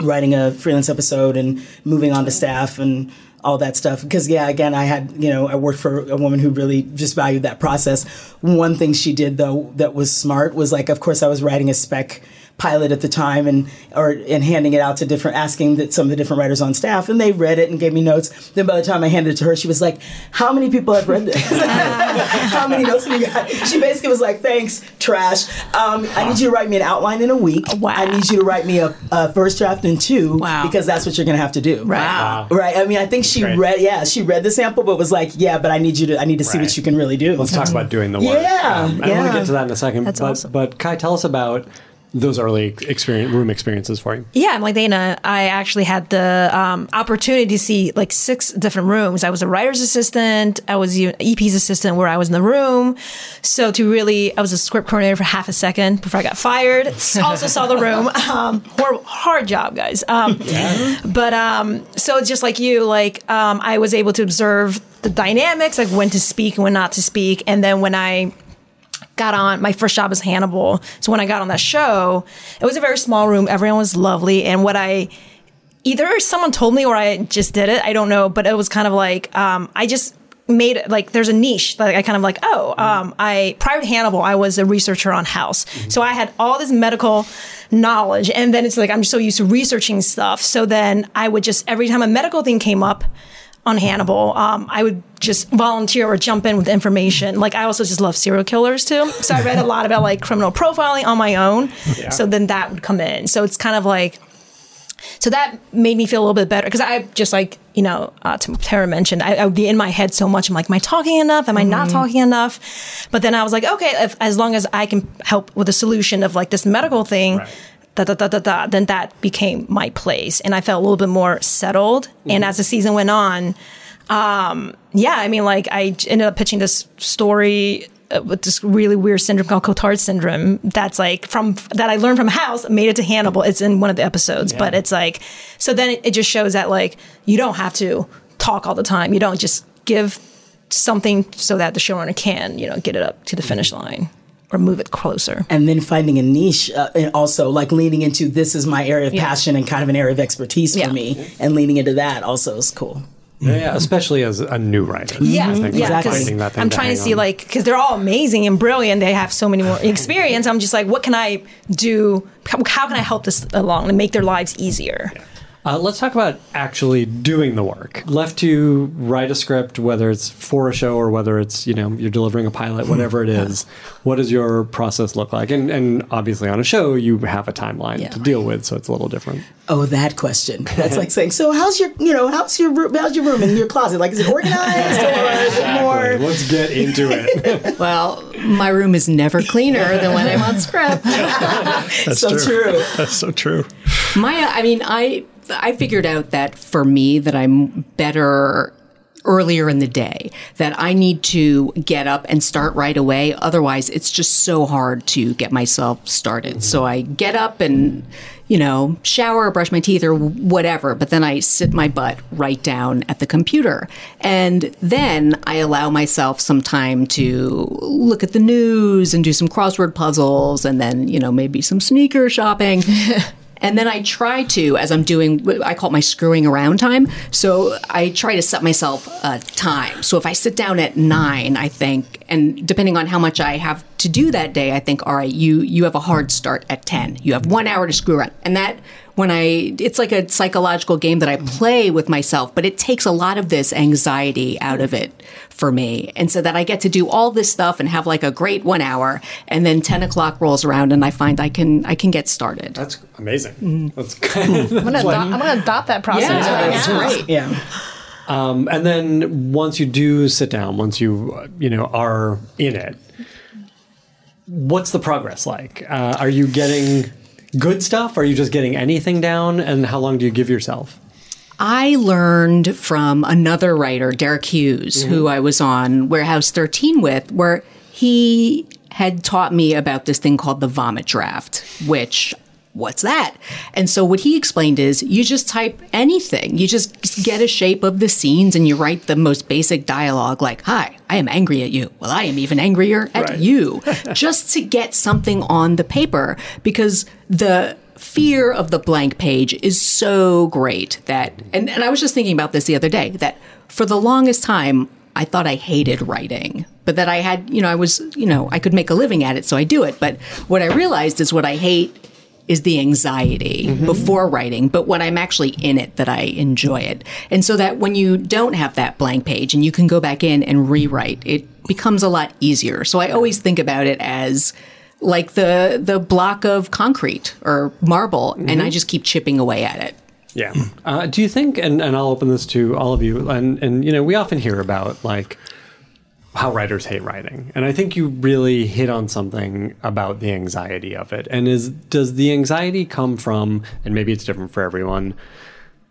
writing a freelance episode and moving on to staff and all that stuff. Because yeah again i had you know i worked for a woman who really just valued that process. One thing she did though that was smart was like of course i was writing a spec pilot at the time and or and handing it out to different asking that some of the different writers on staff and they read it and gave me notes then by the time i handed it to her she was like how many people have read this [laughs] how many notes have you got she basically was like thanks trash um, i need you to write me an outline in a week Wow. i need you to write me a, a first draft in two Wow. because that's what you're gonna have to do Right. right i mean i think she great. read yeah she read the sample but was like yeah but i need you to i need to see Right. what you can really do Let's talk about doing the work. Yeah, Um, and I want yeah. to get to that in a second. That's but, awesome. but Kai, tell us about those early experience, room experiences for you. Yeah, I'm like Dayna. I actually had the um, opportunity to see like six different rooms. I was a writer's assistant. I was the EP's assistant where I was in the room. So to really, I was a script coordinator for half a second before I got fired. also saw the room. [laughs] Um, hard, hard job, guys. Um, But um, so it's just like you, like um, I was able to observe the dynamics, like when to speak and when not to speak, and then when I got on my first job was Hannibal. So when I got on that show, it was a very small room. Everyone was lovely. And what I either someone told me or I just did it, I don't know, but it was kind of like um, I just made like there's a niche that I kind of like, oh, um, I prior to Hannibal, I was a researcher on House. So I had all this medical knowledge and then it's like I'm so used to researching stuff. So then I would just every time a medical thing came up, on Hannibal, um, I would just volunteer or jump in with information. Like I also just love serial killers too, so I read a lot about like criminal profiling on my own. So then that would come in. So it's kind of like, so that made me feel a little bit better because I just like you know uh, Tara mentioned I, I would be in my head so much. I'm like, am I talking enough? Am I not talking enough? But then I was like, okay, if, as long as I can help with the solution of like this medical thing. Da, da, da, da, da, then that became my place and i felt a little bit more settled and as the season went on um, yeah, I mean, like I ended up pitching this story uh, with this really weird syndrome called Cotard syndrome. That's like from that I learned from House, made it to Hannibal. It's in one of the episodes, but it's like so. Then it, it just shows that like you don't have to talk all the time. You don't just give something so that the showrunner can you know get it up to the finish line or move it closer. and then finding a niche uh, and also like leaning into this is my area of Yeah. passion and kind of an area of expertise Yeah. for me and leaning into that also is cool Yeah, especially as a new writer. Yeah, I think, yeah. like, 'cause finding that thing I'm trying hang to see on. like because they're all amazing and brilliant. They have so many more [laughs] experience. I'm just like, what can I do? How, how can I help this along and make their lives easier? Uh, let's talk about actually doing the work. Left to write a script, whether it's for a show or whether it's you know you're delivering a pilot, whatever it [laughs] is. What does your process look like? And and obviously on a show you have a timeline Yeah. to deal with, so it's a little different. oh that question that's like [laughs] saying so how's your you know how's your room how's your room and your closet like is it organized or is it more Let's get into it. [laughs] Well, my room is never cleaner than when I'm on script. That's so true. That's so true. My, I mean, I I figured out that for me that I'm better earlier in the day that I need to get up and start right away. Otherwise it's just so hard to get myself started. So I get up and you know shower brush my teeth or whatever but then I sit my butt right down at the computer. And then I allow myself some time to look at the news and do some crossword puzzles and then you know maybe some sneaker shopping [laughs] And then I try to, as I'm doing, I call it my screwing around time. So I try to set myself a time. So if I sit down at nine, I think, and depending on how much I have to do that day, I think, all right, you you have a hard start at ten. You have one hour to screw around, and that when I, it's like a psychological game that I play with myself, but it takes a lot of this anxiety out of it for me. And so that I get to do all this stuff and have like a great one hour and then 10 o'clock rolls around and I find I can, I can get started. That's amazing. Mm-hmm. That's good. of, [laughs] I'm gonna, adopt, I'm gonna adopt that process Yeah, right that's now. great. yeah Um, and then once you do sit down, once you uh, you know are in it, what's the progress like? Uh, are you getting good stuff? Are you just getting anything down? And how long do you give yourself? I learned from another writer, Deric Hughes, who I was on Warehouse 13 with, where he had taught me about this thing called the vomit draft, which what's that? And so what he explained is you just type anything. You just get a shape of the scenes and you write the most basic dialogue like, "Hi, I am angry at you." Well, I am even angrier at Right. you. [laughs] just to get something on the paper because the fear of the blank page is so great that and, and I was just thinking about this the other day that for the longest time I thought I hated writing but that I had you know I was you know I could make a living at it so I do it but what I realized is what I hate is the anxiety before writing, but when I'm actually in it that I enjoy it. And so that when you don't have that blank page and you can go back in and rewrite, it becomes a lot easier. So I always think about it as like the the block of concrete or marble and I just keep chipping away at it. Yeah. Uh, do you think, and, and I'll open this to all of you, and, and, you know, we often hear about like how writers hate writing. And I think you really hit on something about the anxiety of it. And is, does the anxiety come from, and maybe it's different for everyone,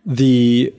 the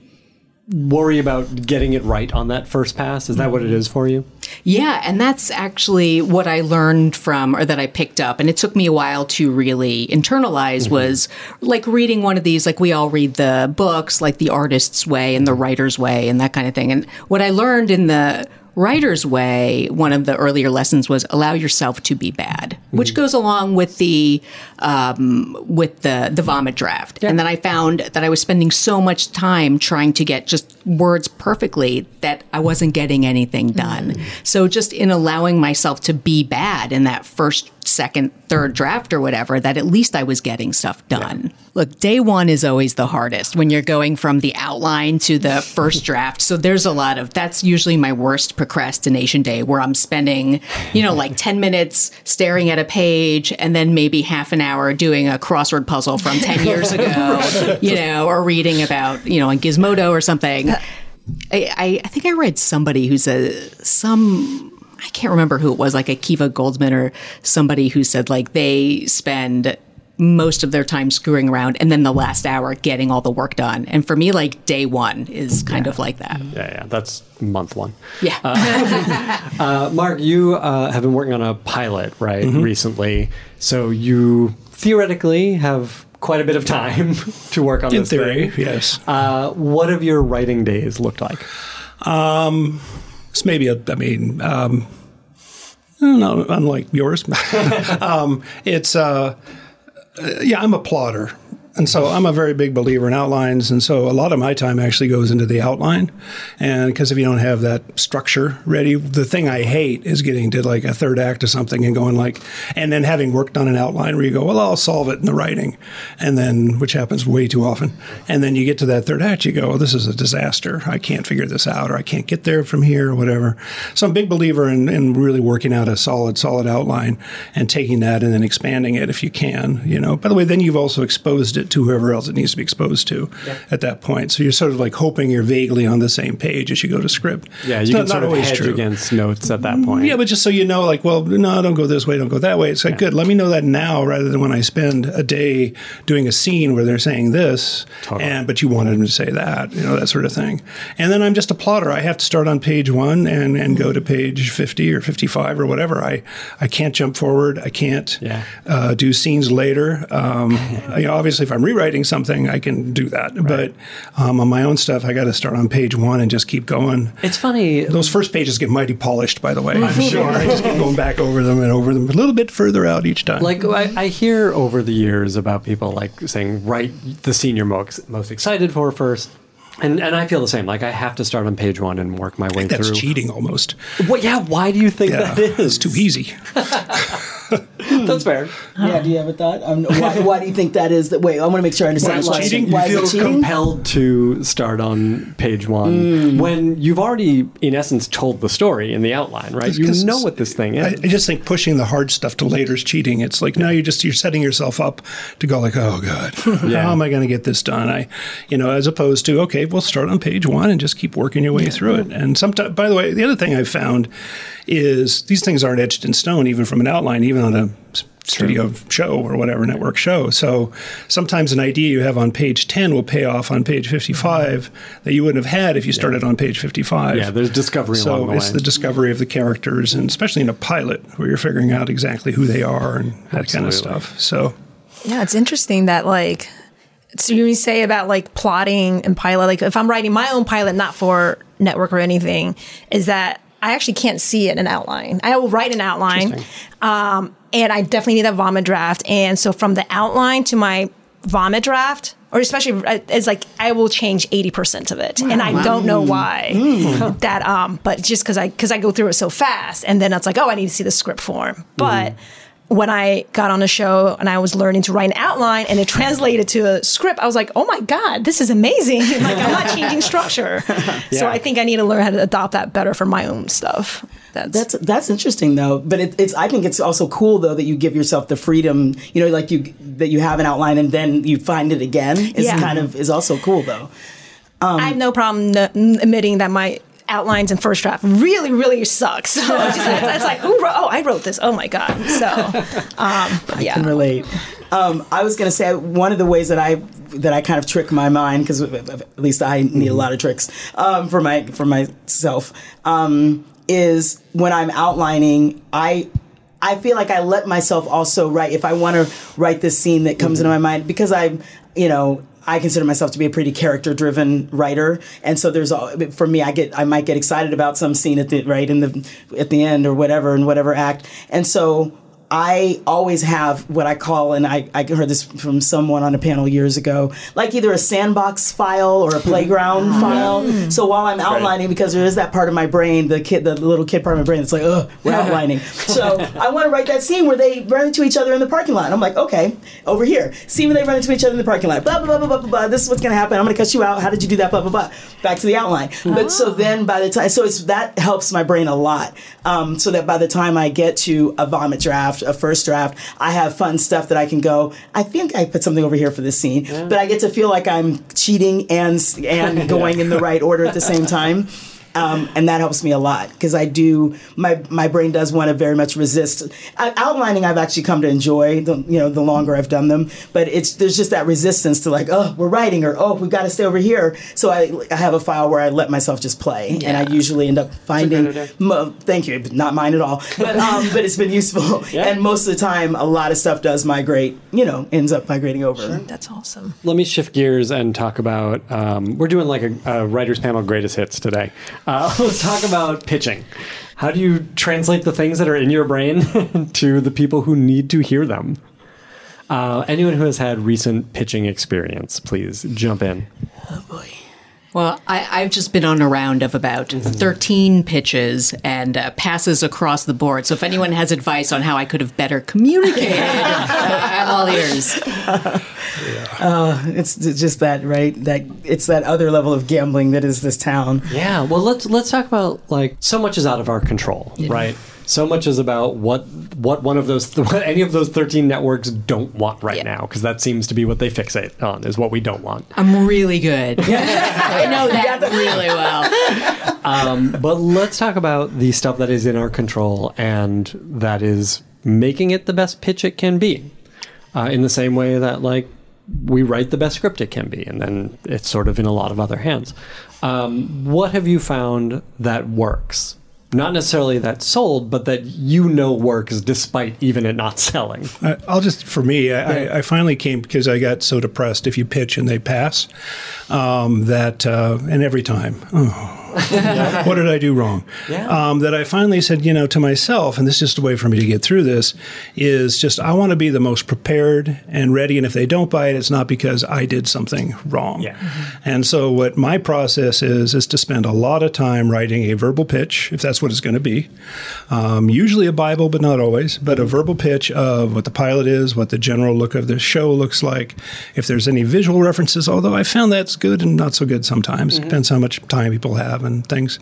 worry about getting it right on that first pass? Is that what it is for you? Yeah, and that's actually what I learned from or that I picked up and it took me a while to really internalize mm-hmm. was like reading one of these like we all read the books like The Artist's Way and The Writer's Way and that kind of thing. And what I learned in the writer's way one of the earlier lessons was allow yourself to be bad which goes along with the um, with the the vomit draft. And then i found that i was spending so much time trying to get just words perfectly that i wasn't getting anything done. So just in allowing myself to be bad in that first second third draft or whatever that at least i was getting stuff done. Look day one is always the hardest when you're going from the outline to the [laughs] first draft. So there's a lot of that's usually my worst procrastination day where i'm spending you know like 10 minutes staring at a page and then maybe half an hour doing a crossword puzzle from 10 years ago [laughs] you know or reading about you know on gizmodo or something. Uh, I, I, I think I read somebody who said some I can't remember who it was, like Akiva Goldsman or somebody who said like they spend most of their time screwing around and then the last hour getting all the work done. And for me, like day one is kind of like that. Yeah, yeah. That's month one. Yeah. [laughs] Uh, Mark, you uh, have been working on a pilot, right, recently. So you theoretically have quite a bit of time [laughs] to work on In this theory, thing. yes. Uh, what have your writing days looked like? Um, it's maybe a, I mean, um, don't unlike yours. [laughs] um, it's, uh, yeah, I'm a plotter. And so I'm a very big believer in outlines. And so a lot of my time actually goes into the outline. And because if you don't have that structure ready, the thing I hate is getting to like a third act of something and going like, and then having worked on an outline where you go, well, I'll solve it in the writing. And then, which happens way too often. And then you get to that third act, you go, oh, this is a disaster. I can't figure this out or I can't get there from here or whatever. So I'm a big believer in, in really working out a solid, solid outline and taking that and then expanding it if you can, you know. By the way, then you've also exposed it to whoever else it needs to be exposed to at that point. So you're sort of like hoping you're vaguely on the same page as you go to script. Yeah, It's you not- can not sort of always hedge true. against notes at that point. Yeah, but just so you know, like, well, no, don't go this way, don't go that way. It's like, good, let me know that now rather than when I spend a day doing a scene where they're saying this, Totally. and but you wanted them to say that, you know, that sort of thing. And then I'm just a plotter. I have to start on page one and, and go to page 50 or 55 or whatever. I, I can't jump forward. I can't Yeah. uh, do scenes later. Um, [laughs] you know, obviously, if I'm rewriting something, I can do that. But um, on my own stuff, I got to start on page one and just keep going. It's funny. Those first pages get mighty polished, by the way. I'm sure. I just keep going back over them and over them a little bit further out each time. Like I, I hear over the years about people like saying write the scene you're most most excited for first, and and I feel the same. Like I have to start on page one and work my way that's through. cheating almost. What? Yeah. Why do you think Yeah, that is? it's too easy. [laughs] [laughs] That's fair. Yeah, do you have a thought? Um, why, why do you think that is? That wait, I want to make sure I understand. it's the question. cheating? Why you is feel it cheating? compelled to start on page one Mm. when you've already, in essence, told the story in the outline, right? You 'Cause know what this thing is. I just think pushing the hard stuff to later is cheating. It's like now you're just you're setting yourself up to go like, oh god, [laughs] Yeah. how am I going to get this done? I, you know, as opposed to okay, we'll start on page one and just keep working your way through it. And sometimes, by the way, the other thing I've found is these things aren't etched in stone, even from an outline, even on a studio show or whatever network show. So sometimes an idea you have on page 10 will pay off on page 55 that you wouldn't have had if you started on page 55. yeah, there's discovery along So the it's way. the discovery of the characters, and especially in a pilot where you're figuring out exactly who they are and that kind of stuff. So Yeah, it's interesting that like so you say about like plotting and pilot. Like if I'm writing my own pilot, not for network or anything, is that I actually can't see it in outline. I will write an outline, um, and I definitely need that vomit draft. And so from the outline to my vomit draft, or especially uh, it's like I will change eighty percent of it, and I don't know why. That um, but just because I because I go through it so fast, and then it's like oh I need to see the script form, but when I got on the show and I was learning to write an outline and it translated to a script, I was like, oh my God, this is amazing. [laughs] like, I'm not changing structure. [laughs] So I think I need to learn how to adopt that better for my own stuff. That's, That's that's interesting though, but it, it's I think it's also cool though that you give yourself the freedom, you know, like you that you have an outline and then you find it again. Is Yeah. kind of is also cool though. I have no problem n- admitting that my outlines in first draft really, really sucks. [laughs] So it's, just, it's, it's like, who wrote? Oh, I wrote this. Oh my god. So, um, yeah. can relate. Um, I was going to say one of the ways that I that I kind of trick my mind because at least I need a lot of tricks um, for my for myself um, is when I'm outlining I. I feel like I let myself also write if I want to write this scene that comes into my mind because I'm, you know, I consider myself to be a pretty character driven writer, and so there's all for me. I get I might get excited about some scene at the right in the at the end or whatever in whatever act, and so I always have what I call, and I, I heard this from someone on a panel years ago, like either a sandbox file or a [laughs] playground file. So while I'm outlining, because there is that part of my brain, the kid, the little kid part of my brain that's like, ugh, we're outlining. [laughs] So I want to write that scene where they run into each other in the parking lot. And I'm like, okay, over here. See when they run into each other in the parking lot. Blah, blah, blah, blah, blah, blah, blah. This is what's going to happen. I'm going to cut you out. How did you do that? Blah, blah, blah. Back to the outline. But so then by the time, so it's that helps my brain a lot. Um, so that by the time I get to a vomit draft, a first draft, I have fun stuff that I can go. I think I put something over here for this scene, but I get to feel like I'm cheating and and [laughs] going in the right order at the same time. Um, and that helps me a lot because I do my my brain does want to very much resist Uh, outlining. I've actually come to enjoy the you know the longer I've done them, but it's there's just that resistance to like oh we're writing or oh we've got to stay over here. So I I have a file where I let myself just play, and I usually end up finding. Mo- thank you, not mine at all, but um, [laughs] but it's been useful. Yeah. And most of the time, a lot of stuff does migrate. You know, ends up migrating over. That's awesome. Let me shift gears and talk about. Um, we're doing like a, a writers panel greatest hits today. [laughs] Uh, let's talk about pitching. How do you translate the things that are in your brain [laughs] to the people who need to hear them? Uh, anyone who has had recent pitching experience, please jump in. Well, I, I've just been on a round of about 13 pitches and uh, passes across the board. So if anyone has advice on how I could have better communicated, [laughs] uh, I'm all ears. It's it's just that right that it's that other level of gambling that is this town. Yeah, well let's let's talk about like so much is out of our control, right? So much is about what what one of those [laughs] what any of those 13 networks don't want right Yeah. now because that seems to be what they fixate on is what we don't want. I'm really good. [laughs] I know that really well. But let's talk about the stuff that is in our control and that is making it the best pitch it can be. Uh, in the same way that like we write the best script it can be, and then it's sort of in a lot of other hands. Um, what have you found that works? Not necessarily that sold, but that you know works despite even it not selling. I, I'll just for me, I, I- I finally came because I got so depressed if you pitch and they pass um, that, uh, and every time, oh, what did I do wrong? Yeah. Um, that I finally said, you know, to myself, and this is just a way for me to get through this, is just I want to be the most prepared and ready. And if they don't buy it, it's not because I did something wrong. Yeah. And so what my process is is to spend a lot of time writing a verbal pitch, if that's what it's going to be. Um, usually a Bible, but not always. But a verbal pitch of what the pilot is, what the general look of the show looks like. If there's any visual references, although I found that's good and not so good sometimes. Depends how much time people have and things.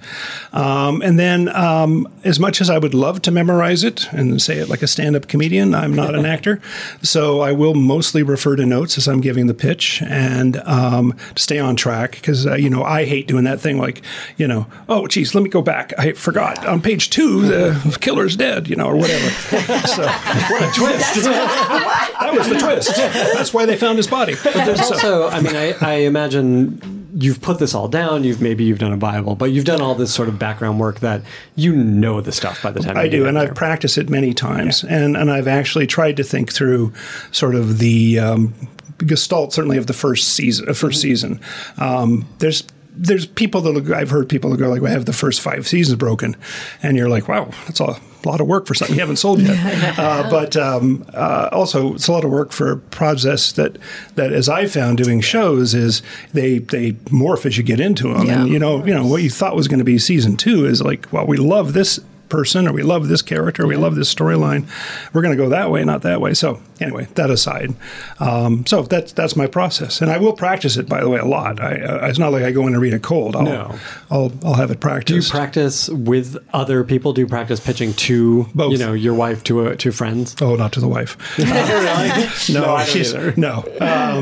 Um, and then, um, as much as I would love to memorize it and say it like a stand-up comedian, I'm not an [laughs] actor, so I will mostly refer to notes as I'm giving the pitch and um, to stay on track because uh, you know I hate doing that thing like you know oh geez let me go back I forgot on page two the killer's dead you know or whatever. [laughs] so what a twist! that was the twist. That's why they found his body. But There's also, I mean, I, I imagine you've put this all down. You've maybe you've done a Bible, but you've done all this sort of background work that you know the stuff by the time I you do, and in I've practiced it many times, and and I've actually tried to think through sort of the um, gestalt, certainly of the first season. Uh, 1st season, um, there's. There's people that I've heard people that go like, well, I have the first five seasons broken," and you're like, "Wow, that's a lot of work for something you haven't sold yet." [laughs] uh, but um, uh, also, it's a lot of work for a process that that, as I found doing shows, is they they morph as you get into them, and you know, you know what you thought was going to be season two is like, well, we love this person, or we love this character, or we love this storyline. We're going to go that way, not that way. So anyway, that aside, um, so that's that's my process, and I will practice it. By the way, a lot. I, uh, it's not like I go in and read it cold. I'll, No. I'll I'll have it Do you practice with other people? Do you practice pitching to Both. you know your wife to uh, to friends? Oh, not to the wife. [laughs] [laughs] No, [laughs] No, I she's either. no,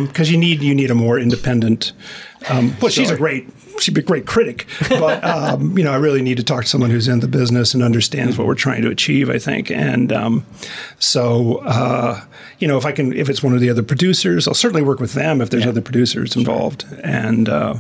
because you need you need a more independent. Um, well, she's a great she'd be a great critic, but [laughs] um, you know I really need to talk to someone who's in the business and understands what we're trying to achieve. I think, and um, so uh, you know if I can if it's one of the other producers, I'll certainly work with them if there's other producers involved, and uh,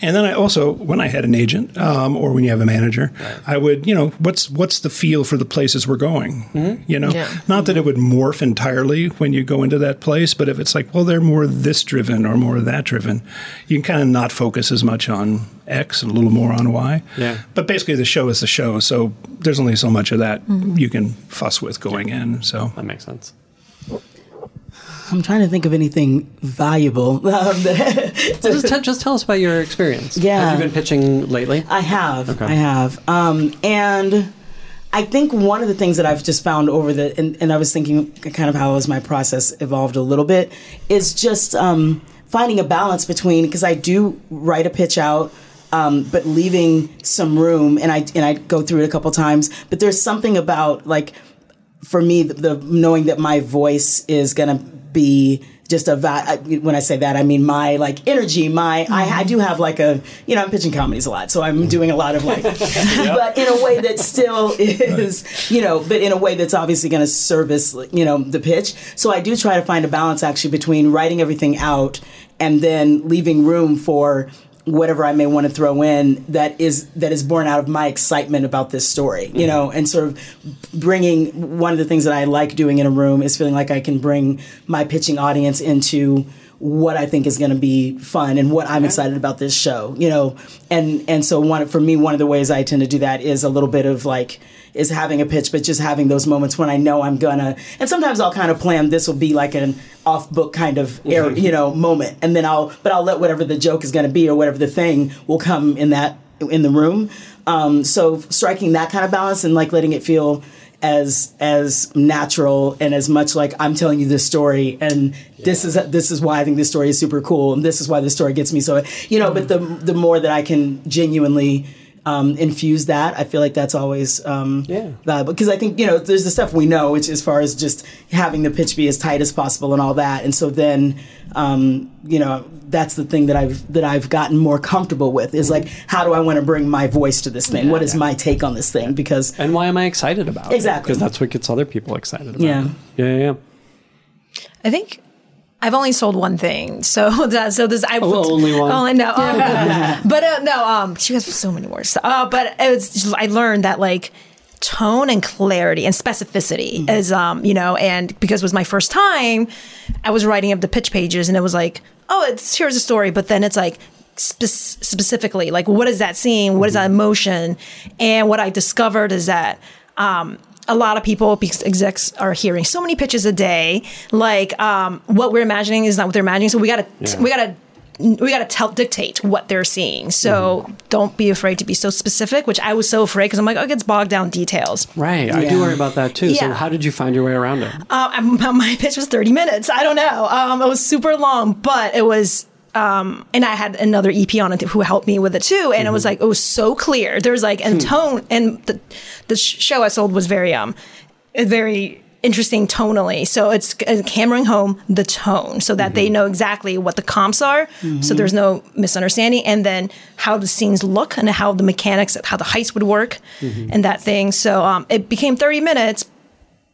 and then I also when I had an agent um, or when you have a manager, I would you know what's what's the feel for the places we're going, you know, Yeah. not that it would morph entirely when you go into that place, but if it's like, well, they're more this driven or more that driven, you can kind of not focus as much on X and a little more on Y. Yeah. But basically, the show is the show, so there's only so much of that you can fuss with going in. So That makes sense. I'm trying to think of anything valuable. [laughs] Just, t- just tell us about your experience. Yeah. Have you been pitching lately? I have. I have. Um, and I think one of the things that I've just found over the, and, and I was thinking kind of how has my process evolved a little bit, is just um, finding a balance between, because I do write a pitch out. Um, but leaving some room, and I and I go through it a couple times. But there's something about like for me, the, the knowing that my voice is gonna be just a va- when I say that, I mean my like energy. My I, I do have like a you know I'm pitching comedies a lot, so I'm mm-hmm. doing a lot of like, [laughs] but in a way that still [laughs] is you know, but in a way that's obviously going to service you know the pitch. So I do try to find a balance actually between writing everything out and then leaving room for whatever I may want to throw in that is that is born out of my excitement about this story, you mm-hmm. know, and sort of bringing one of the things that I like doing in a room is feeling like I can bring my pitching audience into what I think is going to be fun and what I'm excited about this show, you know, and and so one for me one of the ways I tend to do that is a little bit of like is having a pitch, but just having those moments when I know I'm gonna. And sometimes I'll kind of plan this will be like an off book kind of air, you know moment, and then I'll but I'll let whatever the joke is gonna be or whatever the thing will come in that in the room. Um, so striking that kind of balance and like letting it feel as as natural and as much like I'm telling you this story and this is this is why I think this story is super cool and this is why this story gets me so you know but the the more that I can genuinely um, infuse that I feel like that's always um, Yeah. valuable because I think you know there's the stuff we know which as far as just having the pitch be as tight as possible and all that and so then um, you know that's the thing that I've that I've gotten more comfortable with is like how do I want to bring my voice to this thing what is my take on this thing because And why am I excited about it? Exactly. Because that's what gets other people excited about Yeah. it. Yeah, yeah, yeah. I think I've only sold one thing, [laughs] so that so this I Oh, only one? Only no, um, but uh, no. Um, she has so many words. Uh, but it was just- I learned that like tone and clarity and specificity is um you know and because it was my first time, I was writing up the pitch pages and it was like oh it's here's a story, but then it's like. Spe- specifically, like what is that scene? What is that emotion? And what I discovered is that um, a lot of people because execs are hearing so many pitches a day like um, what we're imagining is not what they're imagining so we gotta Yeah. we gotta we gotta tell dictate what they're seeing so don't be afraid to be so specific which i was so afraid because i'm like oh it gets bogged down details Right. I do worry about that too. So how did you find your way around it? uh, [laughs] my pitch was 30 minutes i don't know um, it was super long but it was um, and I had another EP on it who helped me with it too, and it was like it was so clear. There's like and tone, and the the show I sold was very um, very interesting tonally. So it's uh, hammering home the tone so that they know exactly what the comps are, so there's no misunderstanding, and then how the scenes look and how the mechanics, how the heights would work, and that thing. So um, it became 30 minutes,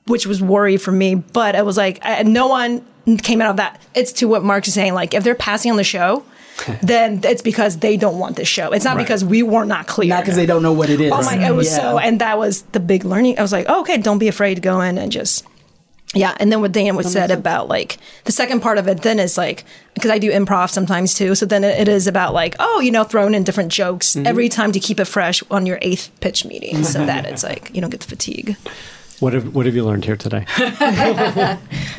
which was worry for me. But it was like I, no one came out of that. It's to what Mark is saying. Like if they're passing on the show, [laughs] then it's because they don't want this show. It's not because we were not clear. not because they don't know what it is Oh my! It was Yeah. so, and that was the big learning. I was like, oh, okay, don't be afraid to go in and just. Yeah, and then what Dan would said about like the second part of it then is like because I do improv sometimes too. So then it, it is about like oh you know throwing in different jokes mm-hmm. every time to keep it fresh on your eighth pitch meeting so mm-hmm. that it's like you don't get the fatigue. What have What have you learned here today? [laughs]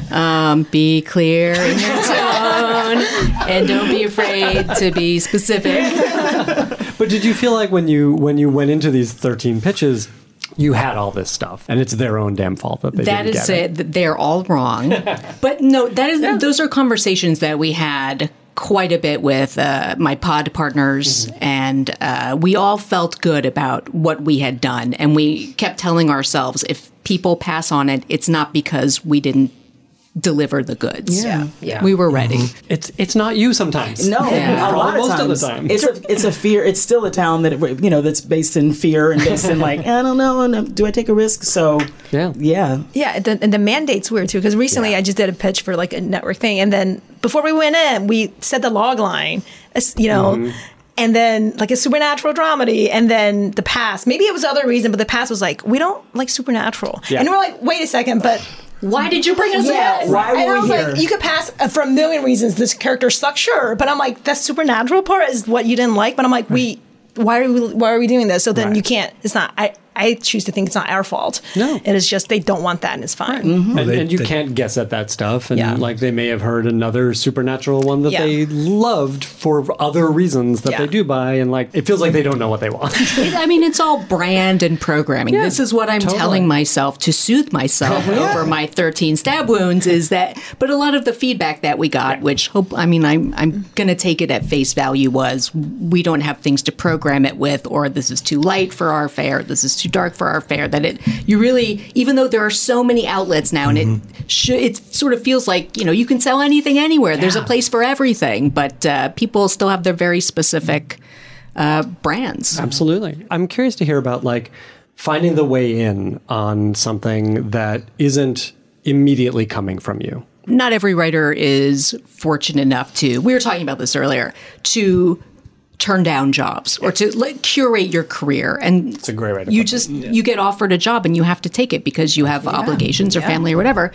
Um, be clear in your tone and don't be afraid to be specific. [laughs] But did you feel like when you when you went into these thirteen pitches, you had all this stuff, and it's their own damn fault that they That didn't is get it. that They're all wrong. [laughs] but no, that is those are conversations that we had quite a bit with uh, my pod partners, and uh, we all felt good about what we had done, and we kept telling ourselves if people pass on it, it's not because we didn't deliver the goods. Yeah. Yeah. we were ready. It's it's not you sometimes. No, [laughs] Yeah. a lot of Most of the time. it's a it's a fear. It's still a town that it, you know that's based in fear and based in like [laughs] I don't know. and, Do I take a risk? So Yeah. yeah. Yeah, the, and the mandate's weird too because recently I just did a pitch for like a network thing, and then before we went in, we said the log line, you know, Mm-hmm. and then like a supernatural dramedy, and then the past. Maybe it was other reason, but the past was like we don't like supernatural, Yeah. and we're like, wait a second, but. Why did you bring us Yeah, in? Why and were I we was here? like, you could pass uh, for a million reasons. This character sucks, sure, but I'm like, the supernatural part is what you didn't like. But I'm like, we, why are we, why are we doing this? So then Right. you can't. It's not. I, I choose to think it's not our fault. No. it is just they don't want that, and it's fine. Mm-hmm. and, they- and you they- can't guess at that stuff. And Yeah. like they may have heard another supernatural one that Yeah. they loved for other reasons that Yeah. they do buy, and like it feels like they don't know what they want. [laughs] It- I mean, it's all brand and programming. this is what I'm totally. telling myself to soothe myself over my 13 stab wounds. Is that? But a lot of the feedback that we got, which hope, I mean, I'm I'm going to take it at face value, was we don't have things to program it with, or this is too light for our fare, this is too dark for our fare. That it, you really, even though there are so many outlets now, and it should, it sort of feels like you know you can sell anything anywhere. There's a place for everything, but uh, people still have their very specific. Uh, brands. Absolutely. I'm curious to hear about like finding the way in on something that isn't immediately coming from you. not every writer is fortunate enough to we were talking about this earlier to turn down jobs or to like, curate your career. And it's a great way to you put it. just you get offered a job and you have to take it because you have obligations or family or whatever.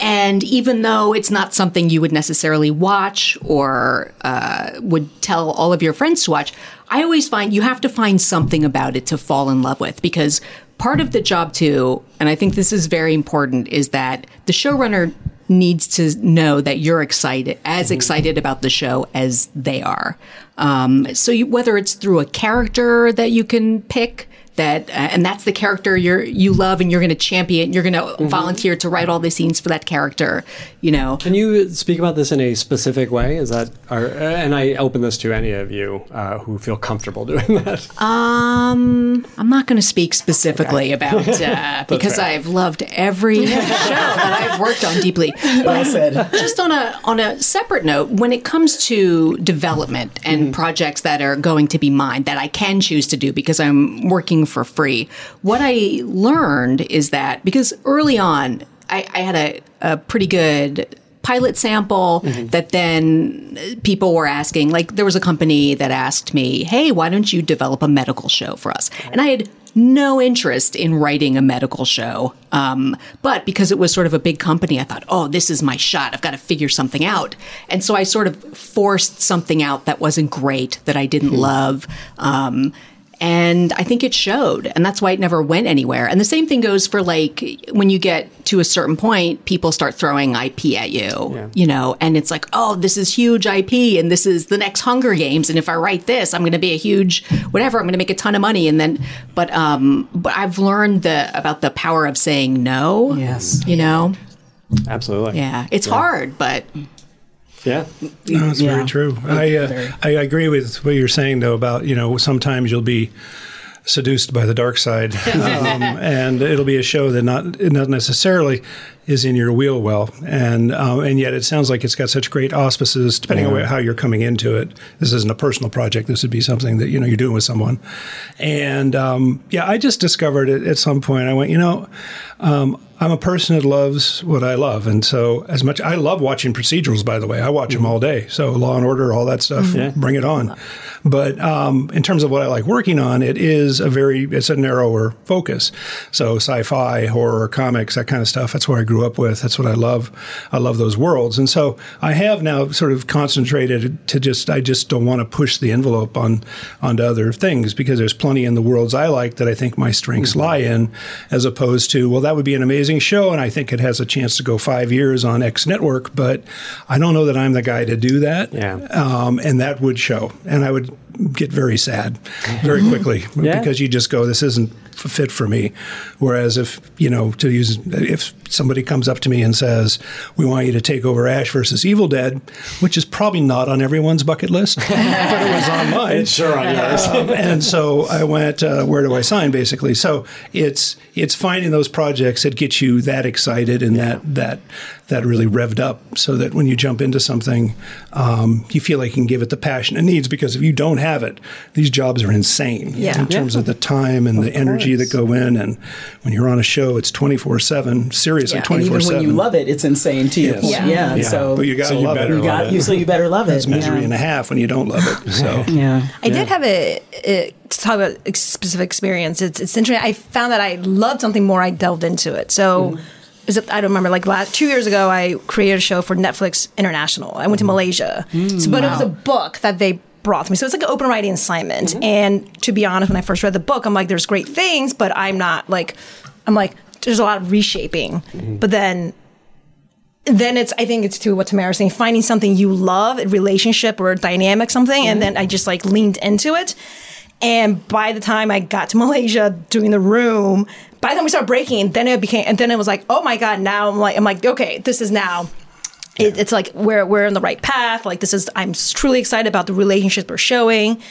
And even though it's not something you would necessarily watch or uh, would tell all of your friends to watch i always find you have to find something about it to fall in love with because part of the job too and i think this is very important is that the showrunner needs to know that you're excited, as excited about the show as they are. Um, so you, whether it's through a character that you can pick that, uh, and that's the character you're you love, and you're going to champion, you're going to volunteer to write all the scenes for that character. You know, Can you speak about this in a specific way? Is that, or, and I open this to any of you uh, who feel comfortable [laughs] doing that. Um, I'm not going to speak specifically about uh, [laughs] because fair. I've loved every [laughs] show that I've worked on deeply. Well said. just on a on a separate note, when it comes to development and projects that are going to be mine that I can choose to do because I'm working for free, what I learned is that because early on I, I had a, a pretty good pilot sample that then people were asking like there was a company that asked me hey why don't you develop a medical show for us? And i had no interest in writing a medical show um, but because it was sort of a big company i thought oh this is my shot. I've got to figure something out. And so i sort of forced something out that wasn't great that i didn't love um, and I think it showed, and that's why it never went anywhere. And the same thing goes for like when you get to a certain point, people start throwing IP at you, you know, and it's like, oh, this is huge IP, and this is the next Hunger Games, and if I write this, I'm going to be a huge whatever. I'm going to make a ton of money, and then, but um, but I've learned the about the power of saying no. Yes. you know, Absolutely. yeah, it's hard, but Yeah. No, that's Yeah. very true. I, uh, I agree with what you're saying though about you know sometimes you'll be seduced by the dark side, [laughs] um, and it'll be a show that not not necessarily is in your wheel well, and um, and yet it sounds like it's got such great auspices. Depending on how you're coming into it, this isn't a personal project. This would be something that you know you're doing with someone, and um, yeah, I just discovered it at some point. I went, you know. Um, I'm a person that loves what I love, and so as much I love watching procedurals. By the way, I watch them mm-hmm. all day. So Law and Order, all that stuff, mm-hmm. bring it on. But um, in terms of what I like working on, it is a very it's a narrower focus. So sci-fi, horror, comics, that kind of stuff. That's what I grew up with. That's what I love. I love those worlds, and so I have now sort of concentrated to just I just don't want to push the envelope on onto other things because there's plenty in the worlds I like that I think my strengths mm-hmm. lie in, as opposed to well that would be an amazing show and I think it has a chance to go five years on X network, but I don't know that I'm the guy to do that. Yeah. Um, and that would show. And I would get very sad very [laughs] quickly Yeah. because you just go, this isn't fit for me. Whereas if you know to use if somebody comes up to me and says, we want you to take over Ash versus Evil Dead, which is probably not on everyone's bucket list, but it was on [laughs] mine. sure on yours. Um, and so I went, uh, where do I sign? Basically, so it's it's finding those projects that get you that excited and that that that really revved up, so that when you jump into something, um, you feel like you can give it the passion it needs. Because if you don't have it, these jobs are insane Yeah. in terms of the time and the energy that go in. And when you're on a show, it's twenty four seven, seriously Yeah. and twenty even when you love it, it's insane to your Yes. Yeah. Yeah. Yeah. So, But you gotta So you love better it. you got love it. you so you better love it. It's misery yeah. and a half when you don't love it. So. Yeah. I did have a, a to talk about a specific experience. It's it's interesting. I found that I loved something more. I delved into it. So. Is it, I don't remember. Like last two years ago, I created a show for Netflix International. I went to mm. Malaysia, mm, so, but it was a book that they brought to me. So it's like an open writing assignment. Mm-hmm. And to be honest, when I first read the book, I'm like, "There's great things," but I'm not like, I'm like, there's a lot of reshaping. Mm. But then then it's I think it's to what Tamara's saying, finding something you love, a relationship or a dynamic something, and then I just like leaned into it. And by the time I got to Malaysia doing the room, by the time we started breaking, then it became and then it was like, oh my god, now I'm like I'm like, okay, this is now it, it's like we're we're on the right path. Like this is I'm truly excited about the relationships we're showing.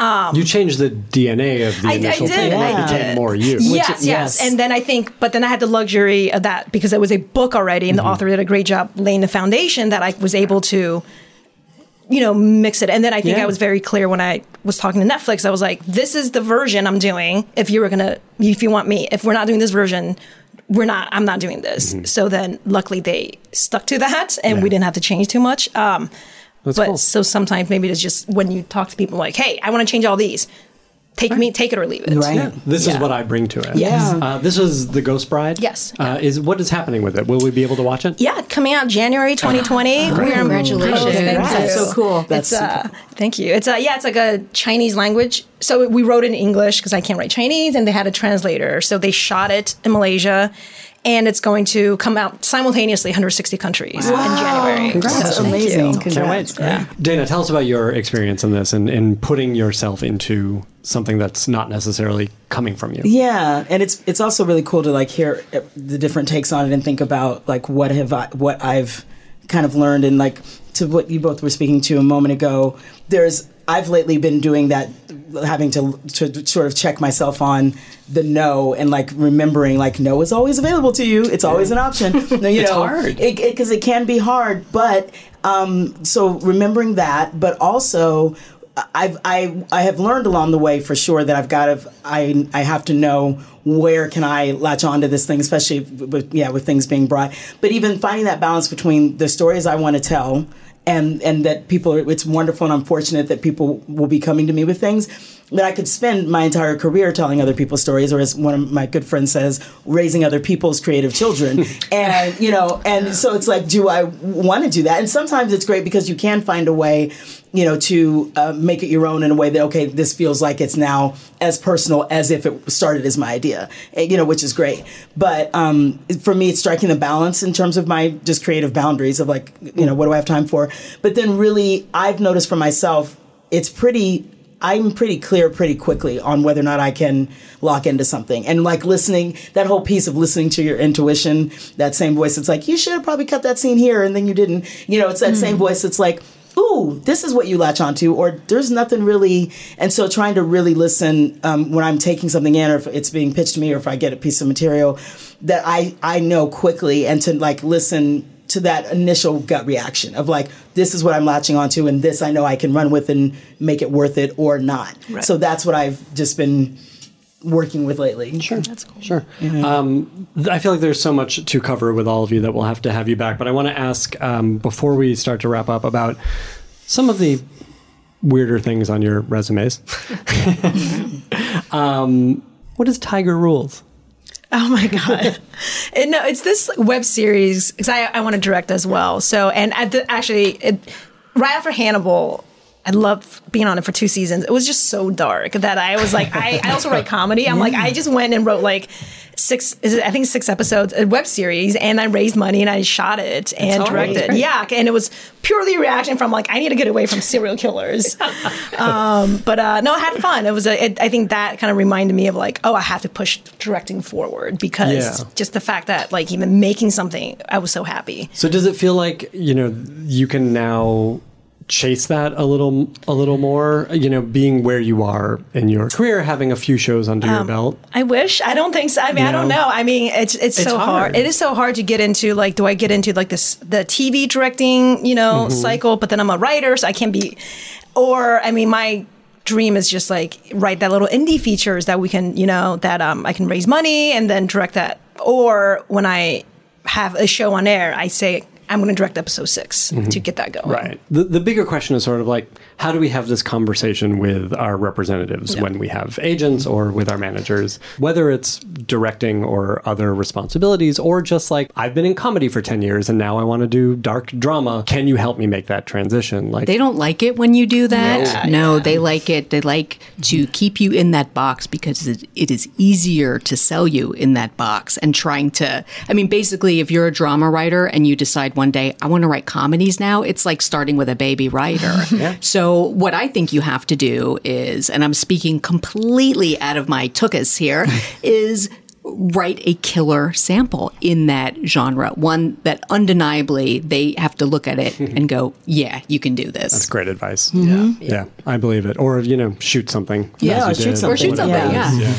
Um, you changed the DNA of the I, I initial did. thing. I It became did. more you. Yes, yes, yes. And then I think, but then I had the luxury of that because it was a book already, and the author did a great job laying the foundation that I was able to, you know, mix it. And then I think Yeah. I was very clear when I was talking to Netflix. I was like, "This is the version I'm doing. If you were gonna, if you want me, if we're not doing this version." We're not. I'm not doing this. So then, luckily, they stuck to that, and we didn't have to change too much. Um, That's but cool. so sometimes maybe it's just when you talk to people like, "Hey, I want to change all these. Take me, take it or leave it." Right. This is what I bring to it. Yeah. Uh, this is the Ghost Bride. Yes. Uh, is what is happening with it? Will we be able to watch it? Yeah, coming out January 2020. We're Congratulations. Oh, thank That's you. so cool. It's That's uh, thank you. It's uh, yeah, it's like a Chinese language. So we wrote it in English because I can't write Chinese, and they had a translator. So they shot it in Malaysia, and it's going to come out simultaneously 160 countries in January. That's So thank amazing. you. Congrats. Dayna, tell us about your experience in this and, and putting yourself into something that's not necessarily coming from you. Yeah, and it's it's also really cool to like hear uh, the different takes on it and think about like what have I what I've kind of learned and like to what you both were speaking to a moment ago. There's I've lately been doing that, having to to sort of check myself on the no and like remembering like no is always available to you. It's always an option. [laughs] No, you It's know, hard. because it, can be hard. But um, so remembering that, but also I've I I have learned along the way for sure that I've got to I I have to know where can I latch onto this thing, especially with yeah with things being brought. But even finding that balance between the stories I want to tell and and that people it's wonderful and I'm fortunate that people will be coming to me with things that I could spend my entire career telling other people's stories, or as one of my good friends says, raising other people's creative children. [laughs] and you know, and so it's like, do I want to do that? And sometimes it's great because you can find a way, you know, to uh, make it your own in a way that okay, this feels like it's now as personal as if it started as my idea, eh, you know, which is great. But um, for me, it's striking the balance in terms of my just creative boundaries of like, you know, what do I have time for? But then really, I've noticed for myself, it's pretty I'm pretty clear pretty quickly on whether or not I can lock into something. And like listening, that whole piece of listening to your intuition, that same voice, it's like, you should have probably cut that scene here and then you didn't. You know, it's that same voice that's like, ooh, this is what you latch onto, or there's nothing really. And so trying to really listen um, when I'm taking something in, or if it's being pitched to me, or if I get a piece of material that I, I know quickly and to like listen to that initial gut reaction of like this is what I'm latching onto and this I know I can run with and make it worth it or not. So that's what I've just been working with lately. Sure, that's cool. Sure. Um, I feel like there's so much to cover with all of you that we'll have to have you back. But I want to ask um, before we start to wrap up about some of the weirder things on your resumes. [laughs] um, what is Tiger Rules? Oh my god! And no, it's this web series because I, I want to direct as well. So and at the, actually, it, right after Hannibal I love being on it for two seasons. It was just so dark that I was like, I, I also write comedy. I'm like, I just went and wrote like six, is it, I think six episodes, a web series, and I raised money and I shot it and all right. directed. Yeah, and it was purely a reaction from like, I need to get away from serial killers. [laughs] um, but uh, no, I had fun. It was, a, it, I think that kind of reminded me of like, oh, I have to push directing forward because Yeah. just the fact that like even making something, I was so happy. So does it feel like you know you can now chase that a little a little more? You know, being where you are in your career, having a few shows under Um, your belt. I wish. I don't think so. I mean, I don't No. know. I mean, it's it's, It's so hard. hard. It is so hard to get into. Like, do I get into like this the TV directing, you know, Mm-hmm. cycle? But then I'm a writer, so I can't be. Or I mean, my dream is just like write that little indie features that we can, you know, that um, I can raise money and then direct that. Or when I have a show on air, I say I'm going to direct episode 6 to get that going. Mm-hmm. Right. The, the bigger question is sort of like, how do we have this conversation with our representatives when we have agents or with our managers, whether it's directing or other responsibilities, or just like, I've been in comedy for 10 years and now I want to do dark drama. Can you help me make that transition? Like, They don't like it when you do that. Yeah, no, they like it. They like to keep you in that box because it, it is easier to sell you in that box and trying to. I mean, basically, if you're a drama writer and you decide one day, I want to write comedies now, it's like starting with a baby writer. [laughs] So, what I think you have to do is, and I'm speaking completely out of my tuchus here, [laughs] is write a killer sample in that genre, one that undeniably they have to look at it [laughs] and go, yeah, you can do this. That's great advice. Mm-hmm. Yeah. Yeah, I believe it. Or, you know, shoot something. Yeah, or shoot something. Or shoot something, Yeah. yeah.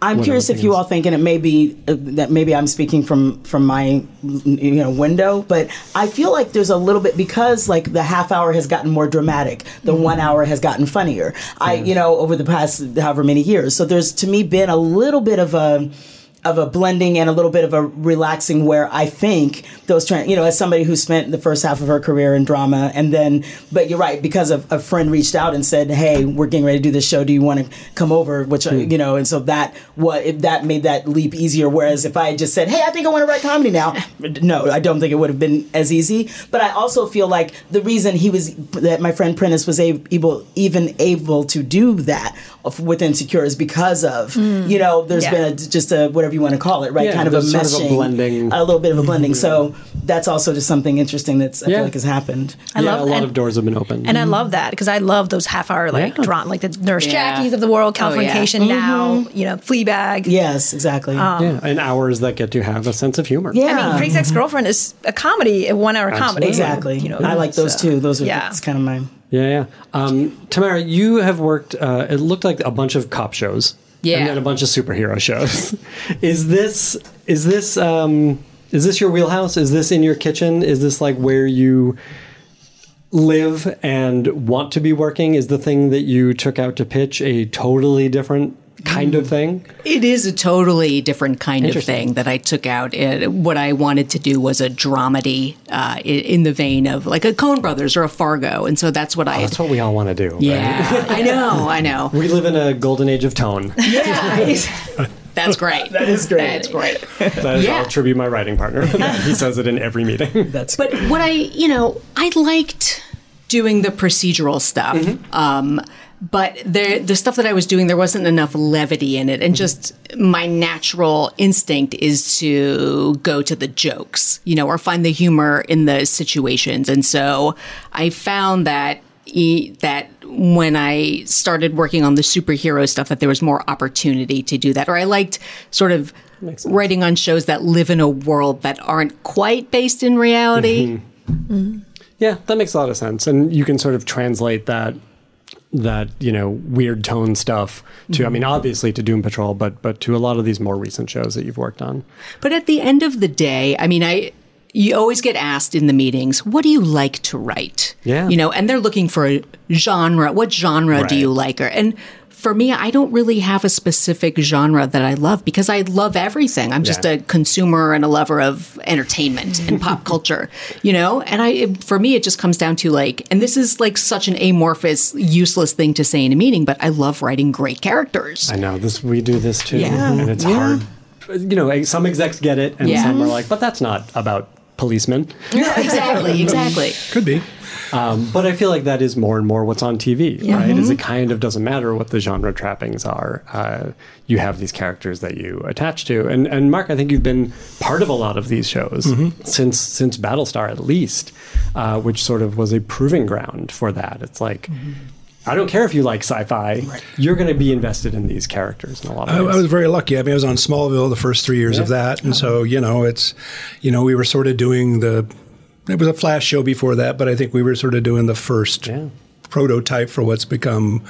I'm curious if you all think, and it may be uh, that maybe I'm speaking from from my you know window, but I feel like there's a little bit because like the half hour has gotten more dramatic, the one hour has gotten funnier. I you know over the past however many years, so there's to me been a little bit of a of a blending and a little bit of a relaxing where I think those trend, you know, as somebody who spent the first half of her career in drama and then, but you're right, because of a friend reached out and said, Hey, we're getting ready to do this show. Do you want to come over? Which, uh, you know, and so that, what, that made that leap easier. Whereas if I had just said, Hey, I think I want to write comedy now, [laughs] no, I don't think it would have been as easy. But I also feel like the reason he was, that my friend Prentice was able, even able to do that with Insecure is because of, you know, there's Yeah. been a, just a, whatever you want to call it, right? Yeah, kind of a meshing, sort of a blending. a little bit of a blending. So that's also just something interesting that's I Yeah. feel like has happened. I yeah, love a lot and- of doors have been open. And I love that because I love those half hour like Yeah. drama, like the Nurse Yeah. Jackies of the world, Oh, yeah. Californication now, you know, Fleabag. Yes, exactly. yeah, and hours that get to have a sense of humor. yeah, I mean, Crazy Ex Girlfriend is a comedy, a one hour comedy. exactly. You know, I like those so, too. Those are yeah. that's kind of my. Yeah, yeah. Um, Tamara, you have worked. Uh, it looked like a bunch of cop shows. Yeah. and then a bunch of superhero shows. [laughs] is this is this um, is this your wheelhouse? Is this in your kitchen? Is this like where you live and want to be working? Is the thing that you took out to pitch a totally different kind of thing? It is a totally different kind of thing that I took out. It, what I wanted to do was a dramedy uh, i- in the vein of like a Coen Brothers or a Fargo, and so that's what I. That's what we all want to do. right? yeah, I know, I know. [laughs] We live in a golden age of tone. Yeah, [laughs] that's great. That is great. That's great. That is, Yeah. I'll tribute my writing partner. [laughs] he says it in every meeting. That's But what I, you know, I liked doing the procedural stuff. Mm-hmm. Um, but the the stuff that I was doing, there wasn't enough levity in it, and mm-hmm. just my natural instinct is to go to the jokes, you know, or find the humor in the situations. And so I found that e- that when I started working on the superhero stuff, that there was more opportunity to do that, or I liked sort of writing on shows that live in a world that aren't quite based in reality. Mm-hmm. Mm-hmm. Yeah, that makes a lot of sense, and you can sort of translate that that you know weird tone stuff to. I mean, mm-hmm. obviously to Doom Patrol, but but to a lot of these more recent shows that you've worked on. But at the end of the day, I mean, I you always get asked in the meetings, what do you like to write? Yeah. You know, and they're looking for a genre. What genre do you Right. like? Or and for me, I don't really have a specific genre that I love because I love everything. I'm just Yeah. a consumer and a lover of entertainment and [laughs] pop culture, you know? And I it- for me it just comes down to like and this is like such an amorphous, useless thing to say in a meeting, but I love writing great characters. I know this. We do this too, Yeah. and it's hard. You know, eh, some execs get it, and Yeah. some are like, "But that's not about policemen." No, exactly, [laughs] exactly. Could be. Um, but I feel like that is more and more what's on TV, Yeah. right? Is it kind of doesn't matter what the genre trappings are. Uh, you have these characters that you attach to, and and Mark, I think you've been part of a lot of these shows since since Battlestar at least, uh, which sort of was a proving ground for that. It's like. I don't care if you like sci-fi. You're going to be invested in these characters in a lot of I, ways. I was very lucky. I mean, I was on Smallville the first three years of that, and so you know, it's you know, we were sort of doing the. It was a flash show before that, but I think we were sort of doing the first Yeah. prototype for what's become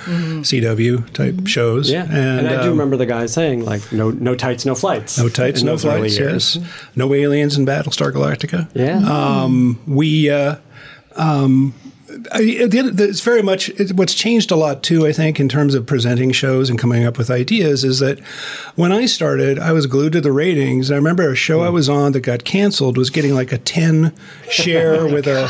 CW type shows. Yeah, and, I do um, remember the guy saying like, "No, no tights, no flights." No tights, no those early flights. years. Yes, no aliens in Battlestar Galactica. Yeah. Um, we. Uh, um, I, the, the, it's very much it, what's changed a lot too. I think in terms of presenting shows and coming up with ideas is that when I started, I was glued to the ratings. I remember a show I was on that got canceled was getting like a ten share [laughs] with a,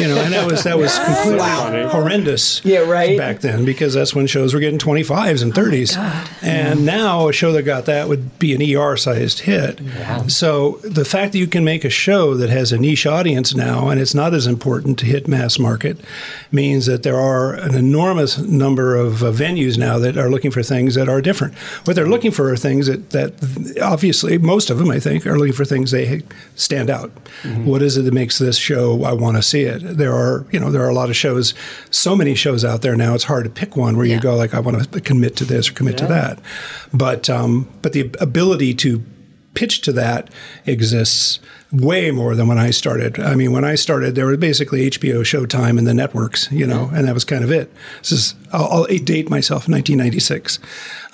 you know, and that was that was [laughs] completely Wow. horrendous. Yeah, right. Back then, because that's when shows were getting twenty fives and thirties, and now a show that got that would be an ER sized hit. So the fact that you can make a show that has a niche audience now and it's not as important to hit mass market means that there are an enormous number of uh, venues now that are looking for things that are different. What they're looking for are things that, that obviously most of them, I think, are looking for things they stand out. What is it that makes this show I want to see it? There are, you know, there are a lot of shows, so many shows out there now. It's hard to pick one where you go like, I want to commit to this or commit to that. But um, but the ability to pitch to that exists way more than when I started. I mean, when I started, there was basically HBO, Showtime, and the networks, you know, and that was kind of it. This is I'll, I'll date myself, 1996,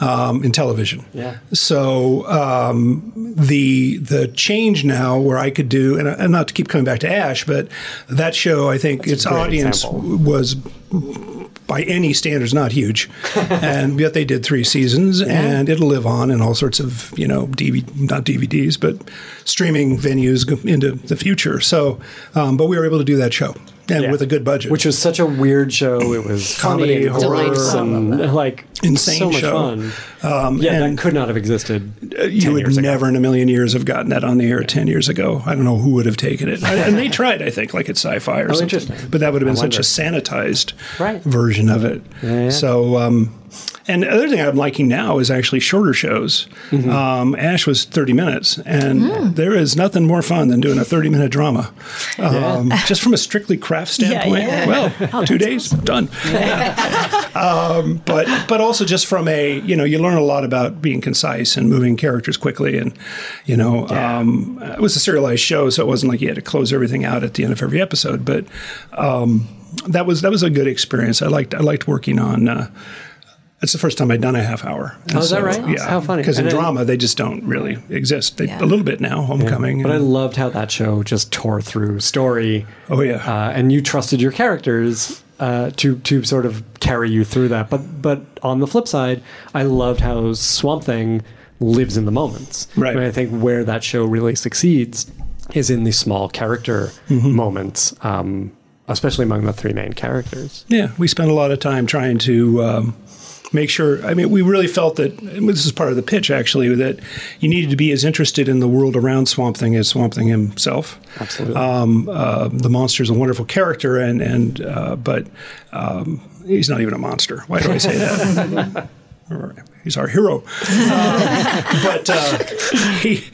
um, in television. Yeah. So um, the the change now, where I could do, and, and not to keep coming back to Ash, but that show, I think its audience example. was by any standards not huge, [laughs] and yet they did three seasons, and it'll live on in all sorts of you know DVD, not DVDs, but streaming venues into the future. So, um, but we were able to do that show, and Yeah. with a good budget, which was such a weird show. It was [laughs] Comedy, funny horror, gross and like Insane so much show. fun. Um, yeah, and- that could not have existed. you 10 would years ago. never in a million years have gotten that on the air 10 years ago. I don't know who would have taken it. and they [laughs] tried, I think, like at sci fi or Oh, something. interesting. But that would have been such a sanitized Right. version of it. yeah. So, um, and the other thing I'm liking now is actually shorter shows. Mm-hmm. Um, Ash was 30 minutes, and there is nothing more fun than doing a 30 minute drama. Um, just from a strictly craft [laughs] standpoint, [laughs] yeah. well, two days, [laughs] done. um, but but also just from a you know you learn a lot about being concise and moving characters quickly and you know um, it was a serialized show so it wasn't like you had to close everything out at the end of every episode but um, that was that was a good experience I liked I liked working on. Uh, it's the first time I'd done a half hour. And Oh, is that right? Yeah. How funny. Because in drama, they just don't really exist. They, Yeah. A little bit now, Homecoming. But I loved how that show just tore through story. Oh, yeah. uh, and you trusted your characters uh, to to sort of carry you through that. But but on the flip side, I loved how Swamp Thing lives in the moments. Right. And I think where that show really succeeds is in the small character Mm-hmm. moments, um, especially among the three main characters. Yeah, we spent a lot of time trying to um, make sure. I mean, we really felt that this is part of the pitch, actually, that you needed to be as interested in the world around Swamp Thing as Swamp Thing himself. Absolutely. Um, uh, the monster's a wonderful character, and and uh, but um, he's not even a monster. Why do I say that? [laughs] He's our hero, Uh, but uh, he.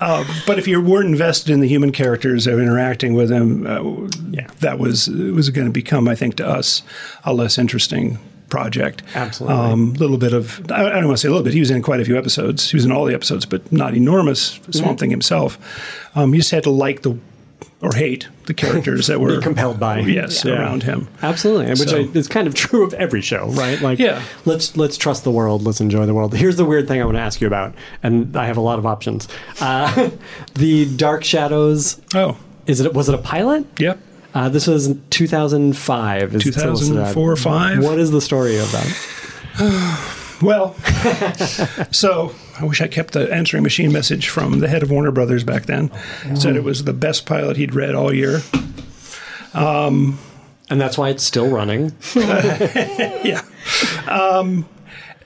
Uh, but if you weren't invested in the human characters of interacting with them, uh, Yeah. that was it was going to become, I think, to us, a less interesting project. Absolutely. A um, little bit of I don't want to say a little bit. He was in quite a few episodes. He was in all the episodes, but not enormous Swamp Thing himself. Um, you just had to like the or hate the characters that [laughs] were compelled by yes Yeah. around him. Absolutely, which So- is kind of [laughs] true of every show, right? Like, Yeah. let's let's trust the world. Let's enjoy the world. Here's the weird thing I want to ask you about, and I have a lot of options. Uh, [laughs] the Dark Shadows. Oh, Is it was it a pilot? yep. Uh, this was 2005. Is it still listed at- 2004 or 5. What is the story of that? [sighs] Well, [laughs] so I wish I kept the answering machine message from the head of Warner Brothers back then. Said it was the best pilot he'd read all year. And that's why it's still running. [laughs] Yeah. Um,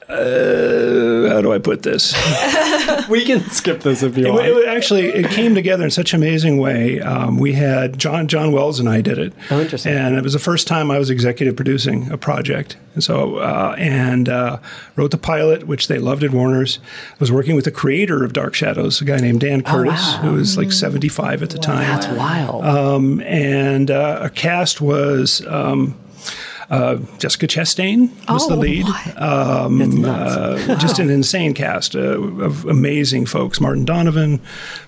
uh, how do I put this? [laughs] we can skip this if you It, want. it actually it came together in such an amazing way. Um, we had John John Wells and I did it. Oh, interesting. And it was the first time I was executive producing a project, and so uh, and uh, wrote the pilot, which they loved at Warner's. I was working with the creator of Dark Shadows, a guy named Dan Curtis, who was like seventy five at the time. That's wild. Um, and uh, a cast was. Um, uh, Jessica Chastain was the Oh, lead. Um, uh, just an insane cast uh, of amazing folks. Martin Donovan,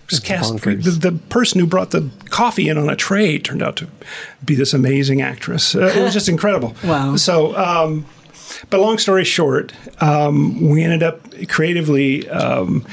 just cast. The, the person who brought the coffee in on a tray turned out to be this amazing actress. Uh, it was just [laughs] incredible. Wow. So, um, but long story short, um, we ended up creatively, um,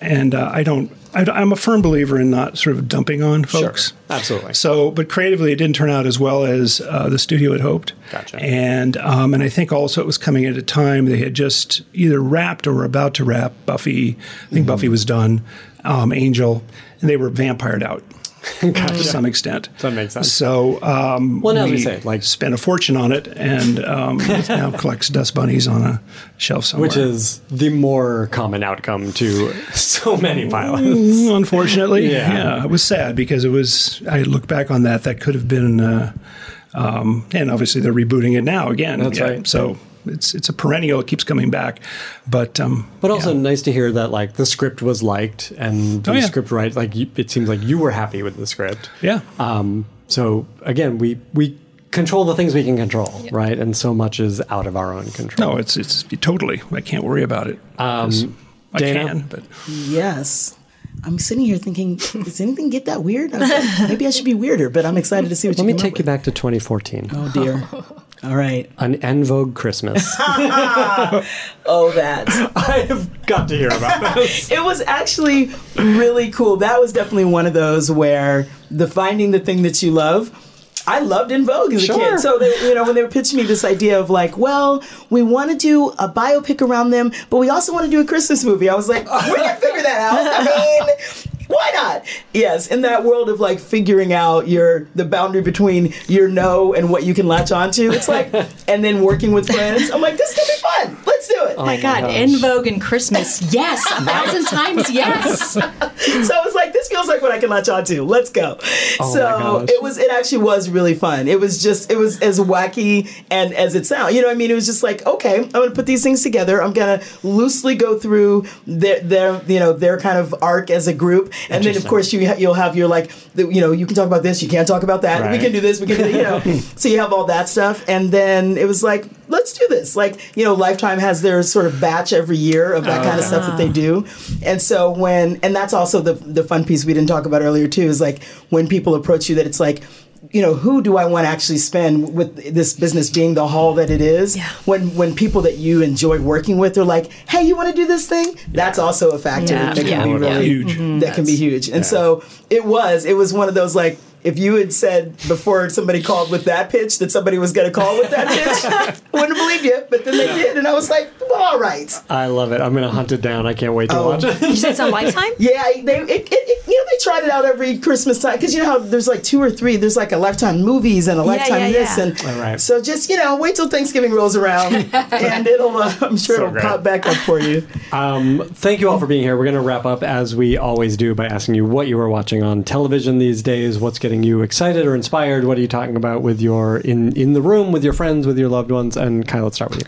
and uh, I don't. I, I'm a firm believer in not sort of dumping on folks. Sure, absolutely. So, but creatively, it didn't turn out as well as uh, the studio had hoped. Gotcha. And um, and I think also it was coming at a time they had just either wrapped or were about to wrap Buffy. I Mm-hmm. think Buffy was done. Um, Angel, and they were vampired out. [laughs] To some extent, That makes sense. So, um, Well, now we say, like- spent a fortune on it, and um, [laughs] it now collects dust bunnies on a shelf somewhere. Which is the more common outcome to so many pilots. Mm, Unfortunately, [laughs] Yeah. yeah. it was sad because it was. I look back on that. That could have been, uh, um, and obviously they're rebooting it now again. That's yeah, right. So it's it's a perennial. It keeps coming back, but um, But also yeah. nice to hear that like the script was liked and the Oh, yeah. script right. Like you, it seems like you were happy with the script. yeah, Um, so again, we we control the things we can control, right? And so much is out of our own control. no, it's it's totally. I can't worry about it. 'cause I Dayna? can, but Yes. I'm sitting here thinking, does anything get that weird? I'm like, Maybe I should be weirder, but I'm excited to see what Let you Let me take you with. back to 2014. Oh dear. [laughs] All right. An En Vogue Christmas. [laughs] Oh, that. [laughs] I have got to hear about this. it was actually really cool. That was definitely one of those where the finding the thing that you love. I loved En Vogue as a kid. So, they, you know, when they were pitching me this idea of like, well, we want to do a biopic around them, but we also want to do a Christmas movie. I was like, oh, we can figure that out. I mean, why not? Yes, in that world of like figuring out your the boundary between your no and what you can latch onto, it's like, [laughs] and then working with friends. I'm like, this is gonna be fun. Let's do it. Oh my oh God, En Vogue and Christmas. Yes, a thousand [laughs] times yes. so I was like, this feels like what I can latch onto. Let's go. Oh my so gosh. it was, it actually was really fun. It was just, it was as wacky and as it sounds. You know what I mean? It was just like, okay, I'm going to put these things together. I'm going to loosely go through their, their, you know, their kind of arc as a group. And then of course you ha- you'll have your like, the, you know, you can talk about this, you can't talk about that. We can do this, we can do, you know. [laughs] so you have all that stuff. And then it was like, let's do this. Like, you know, Lifetime has their sort of batch every year of that oh, kind of stuff that they do. And so when, and that's also the, the fun piece we didn't talk about earlier too, is like when people approach you that it's like, you know, who do I want to actually spend with this business being the hall that it is? Yeah. When when people that you enjoy working with are like, hey, you want to do this thing? That's also a factor Yeah. that can Yeah. be really Huge. that can be huge. And so it was. It was one of those like if you had said before somebody called with that pitch that somebody was going to call with that pitch, I [laughs] wouldn't believe you. But then they did, and I was like, well, all right. I love it. I'm going to hunt it down. I can't wait to Oh. watch it. You said it's on Lifetime? [laughs] Yeah, they it, it, it- you know they tried it out every Christmas time because you know how there's like two or three. There's like a lifetime movies and a lifetime yeah, this yeah. and All right. so just you know wait till Thanksgiving rolls around [laughs] and it'll uh, I'm sure So it'll great. pop back up for you. Um, thank you all for being here. We're going to wrap up as we always do by asking you what you are watching on television these days. What's getting you excited or inspired? What are you talking about with your in in the room with your friends, with your loved ones? And Kai, let's start with you.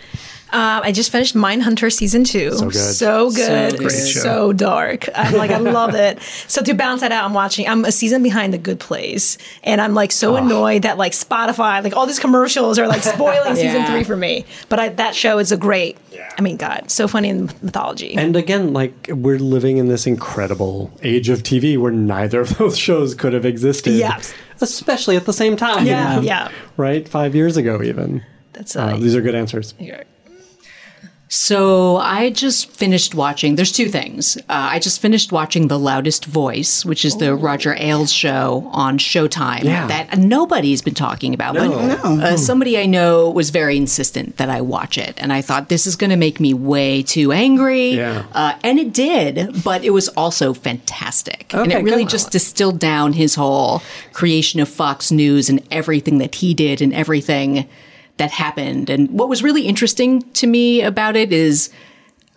Um, I just finished Mindhunter season two. So good. So good. Great show. So dark. I'm like, I love it. So to balance that out, I'm watching, I'm a season behind The Good Place. And I'm like so annoyed that like Spotify, like all these commercials are like spoiling [laughs] season three for me. But I, that show is a great, I mean, God, so funny in mythology. And again, like we're living in this incredible age of TV where neither of [laughs] those shows could have existed. Yes. Especially at the same time. yeah, yeah. [laughs] Right? Five years ago, even. That's Uh, uh, these are good answers. here. So I just finished watching. There's two things. Uh, I just finished watching The Loudest Voice, which is the Roger Ailes show on Showtime Yeah. that nobody's been talking about. But uh, somebody I know was very insistent that I watch it, and I thought this is going to make me way too angry. Yeah. Uh, and it did, but it was also fantastic, and it really just distilled down his whole creation of Fox News and everything that he did and everything that happened. And what was really interesting to me about it is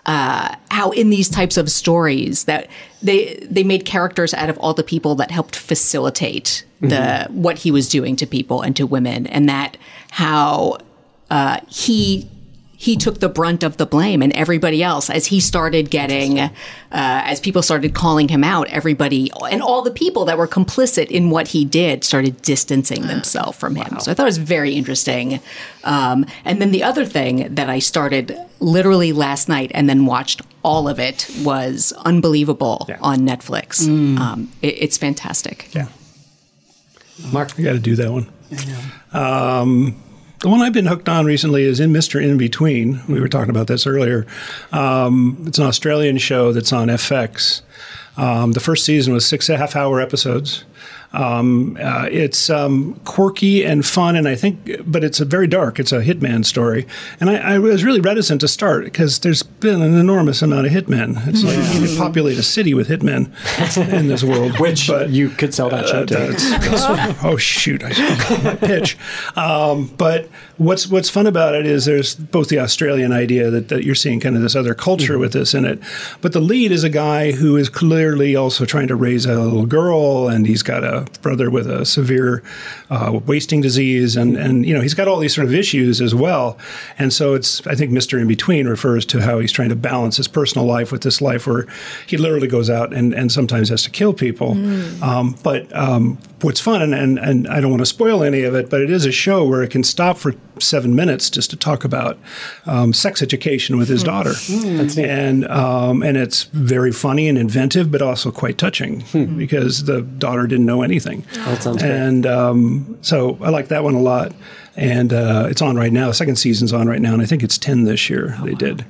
uh, how in these types of stories that they they made characters out of all the people that helped facilitate the what he was doing to people and to women, and that how uh, he he took the brunt of the blame and everybody else as he started getting uh, as people started calling him out everybody and all the people that were complicit in what he did started distancing themselves from him. So i thought it was very interesting. Um, and then the other thing that i started literally last night and then watched all of it was unbelievable on netflix. Um, it, it's fantastic. Yeah. Mark, I got to do that one. Um, the one I've been hooked on recently is in Mr. In Between. We were talking about this earlier. Um, it's an Australian show that's on FX. Um, the first season was six and a half hour episodes. Um, uh, it's um, quirky and fun, and I think, but it's a very dark. It's a hitman story, and I, I was really reticent to start because there's been an enormous amount of hitmen. It's like you could populate a city with hitmen in this world, [laughs] which but you could sell that show to. that's- that's- oh shoot! I my pitch. Um, but what's what's fun about it is there's both the Australian idea that, that you're seeing kind of this other culture with this in it, but the lead is a guy who is clearly also trying to raise a little girl, and he's got a brother with a severe uh, wasting disease, and and you know he's got all these sort of issues as well, and so it's I think Mister In Between refers to how he's trying to balance his personal life with this life where he literally goes out and, and sometimes has to kill people. Um, but um, what's fun, and, and, and I don't want to spoil any of it, but it is a show where it can stop for seven minutes just to talk about um, sex education with his daughter. And, um, and it's very funny and inventive, but also quite touching because the daughter didn't know anything. That sounds great. And um, so I like that one a lot. And uh, it's on right now. The second season's on right now, and I think it's 10 this year they did.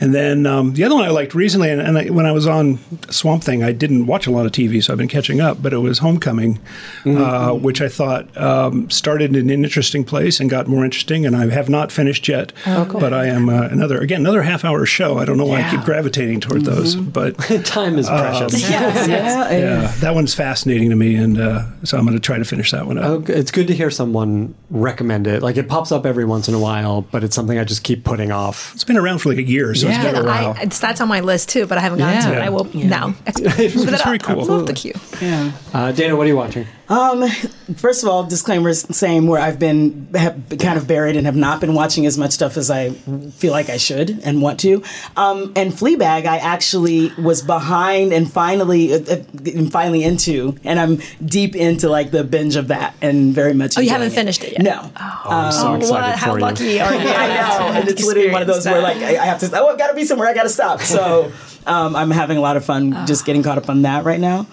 And then um, the other one I liked recently, and, and I, when I was on Swamp Thing, I didn't watch a lot of TV, so I've been catching up, but it was Homecoming, uh, which I thought um, started in an interesting place and got more interesting, and I have not finished yet. But I am uh, another, again, another half hour show. I don't know why I keep gravitating toward those, but [laughs] Time is precious. yeah, yeah. [laughs] yeah, that one's fascinating to me, and uh, so I'm going to try to finish that one up. Oh, it's good to hear someone recommend it. Like it pops up every once in a while, but it's something I just keep putting off. It's been around for like a year, so Yeah. it's been a while. I, it's, that's on my list too, but I haven't gotten to it. I will now. [laughs] It's very cool. I love the queue. yeah. Uh, Dayna, what are you watching? Um, first of all, disclaimers same where I've been have kind of buried and have not been watching as much stuff as I feel like I should and want to. Um, and Fleabag, I actually was behind and finally uh, uh, and finally into, and I'm deep into like the binge of that and very much. Oh, you haven't finished it yet? No. I'm so excited What? for How you. lucky [laughs] are you? I know, and it's literally one of those where like I, I have to. Oh, I've got to be somewhere. I got to stop. So [laughs] um, I'm having a lot of fun just getting caught up on that right now.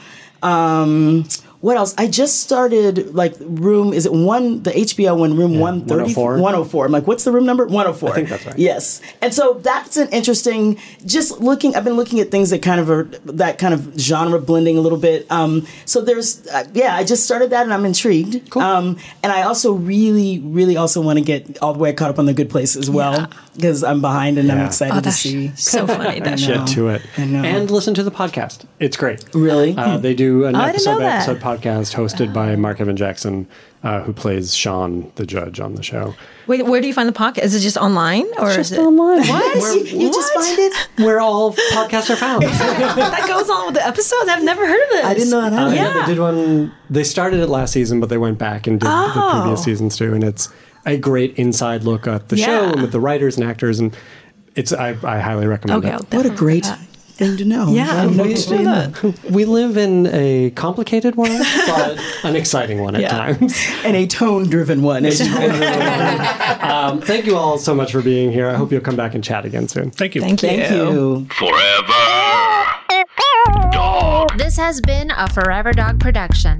Um, what else? I just started like room. Is it one? The HBO one, room one thirty 104. 104. I'm like, what's the room number? 104. I think that's right. Yes. And so that's an interesting. Just looking, I've been looking at things that kind of are that kind of genre blending a little bit. Um, so there's, uh, yeah, I just started that and I'm intrigued. Cool. Um, and I also really, really also want to get all the way caught up on the Good Place as well because I'm behind and I'm Yeah. excited Oh, to that's see. so [laughs] funny. That show. Get to it. I know. And listen to the podcast. It's great. Really? Uh, they do an I didn't episode know by that. episode podcast hosted by Marc Evan Jackson, uh, who plays Shawn, the judge on the show. Wait, where do you find the podcast? Is it just online or is it online. What? [laughs] you, you just find it? Where all podcasts are found. [laughs] that goes on with the episodes? I've never heard of this. I didn't know that. Uh, happened. yeah. Yeah. they did one. They started it last season, but they went back and did the Oh. previous seasons too. And it's a great inside look at the show and with the writers and actors. And it's I, I highly recommend Okay, it. What a great look at that. thing to know. Yeah, I we- know we know that. We live in a complicated world, but an exciting one at Yeah. times. And a tone-driven one. Um, thank you all so much for being here. I hope you'll come back and chat again soon. Thank you. Thank you. Thank you. Forever. Dog. This has been a Forever Dog production.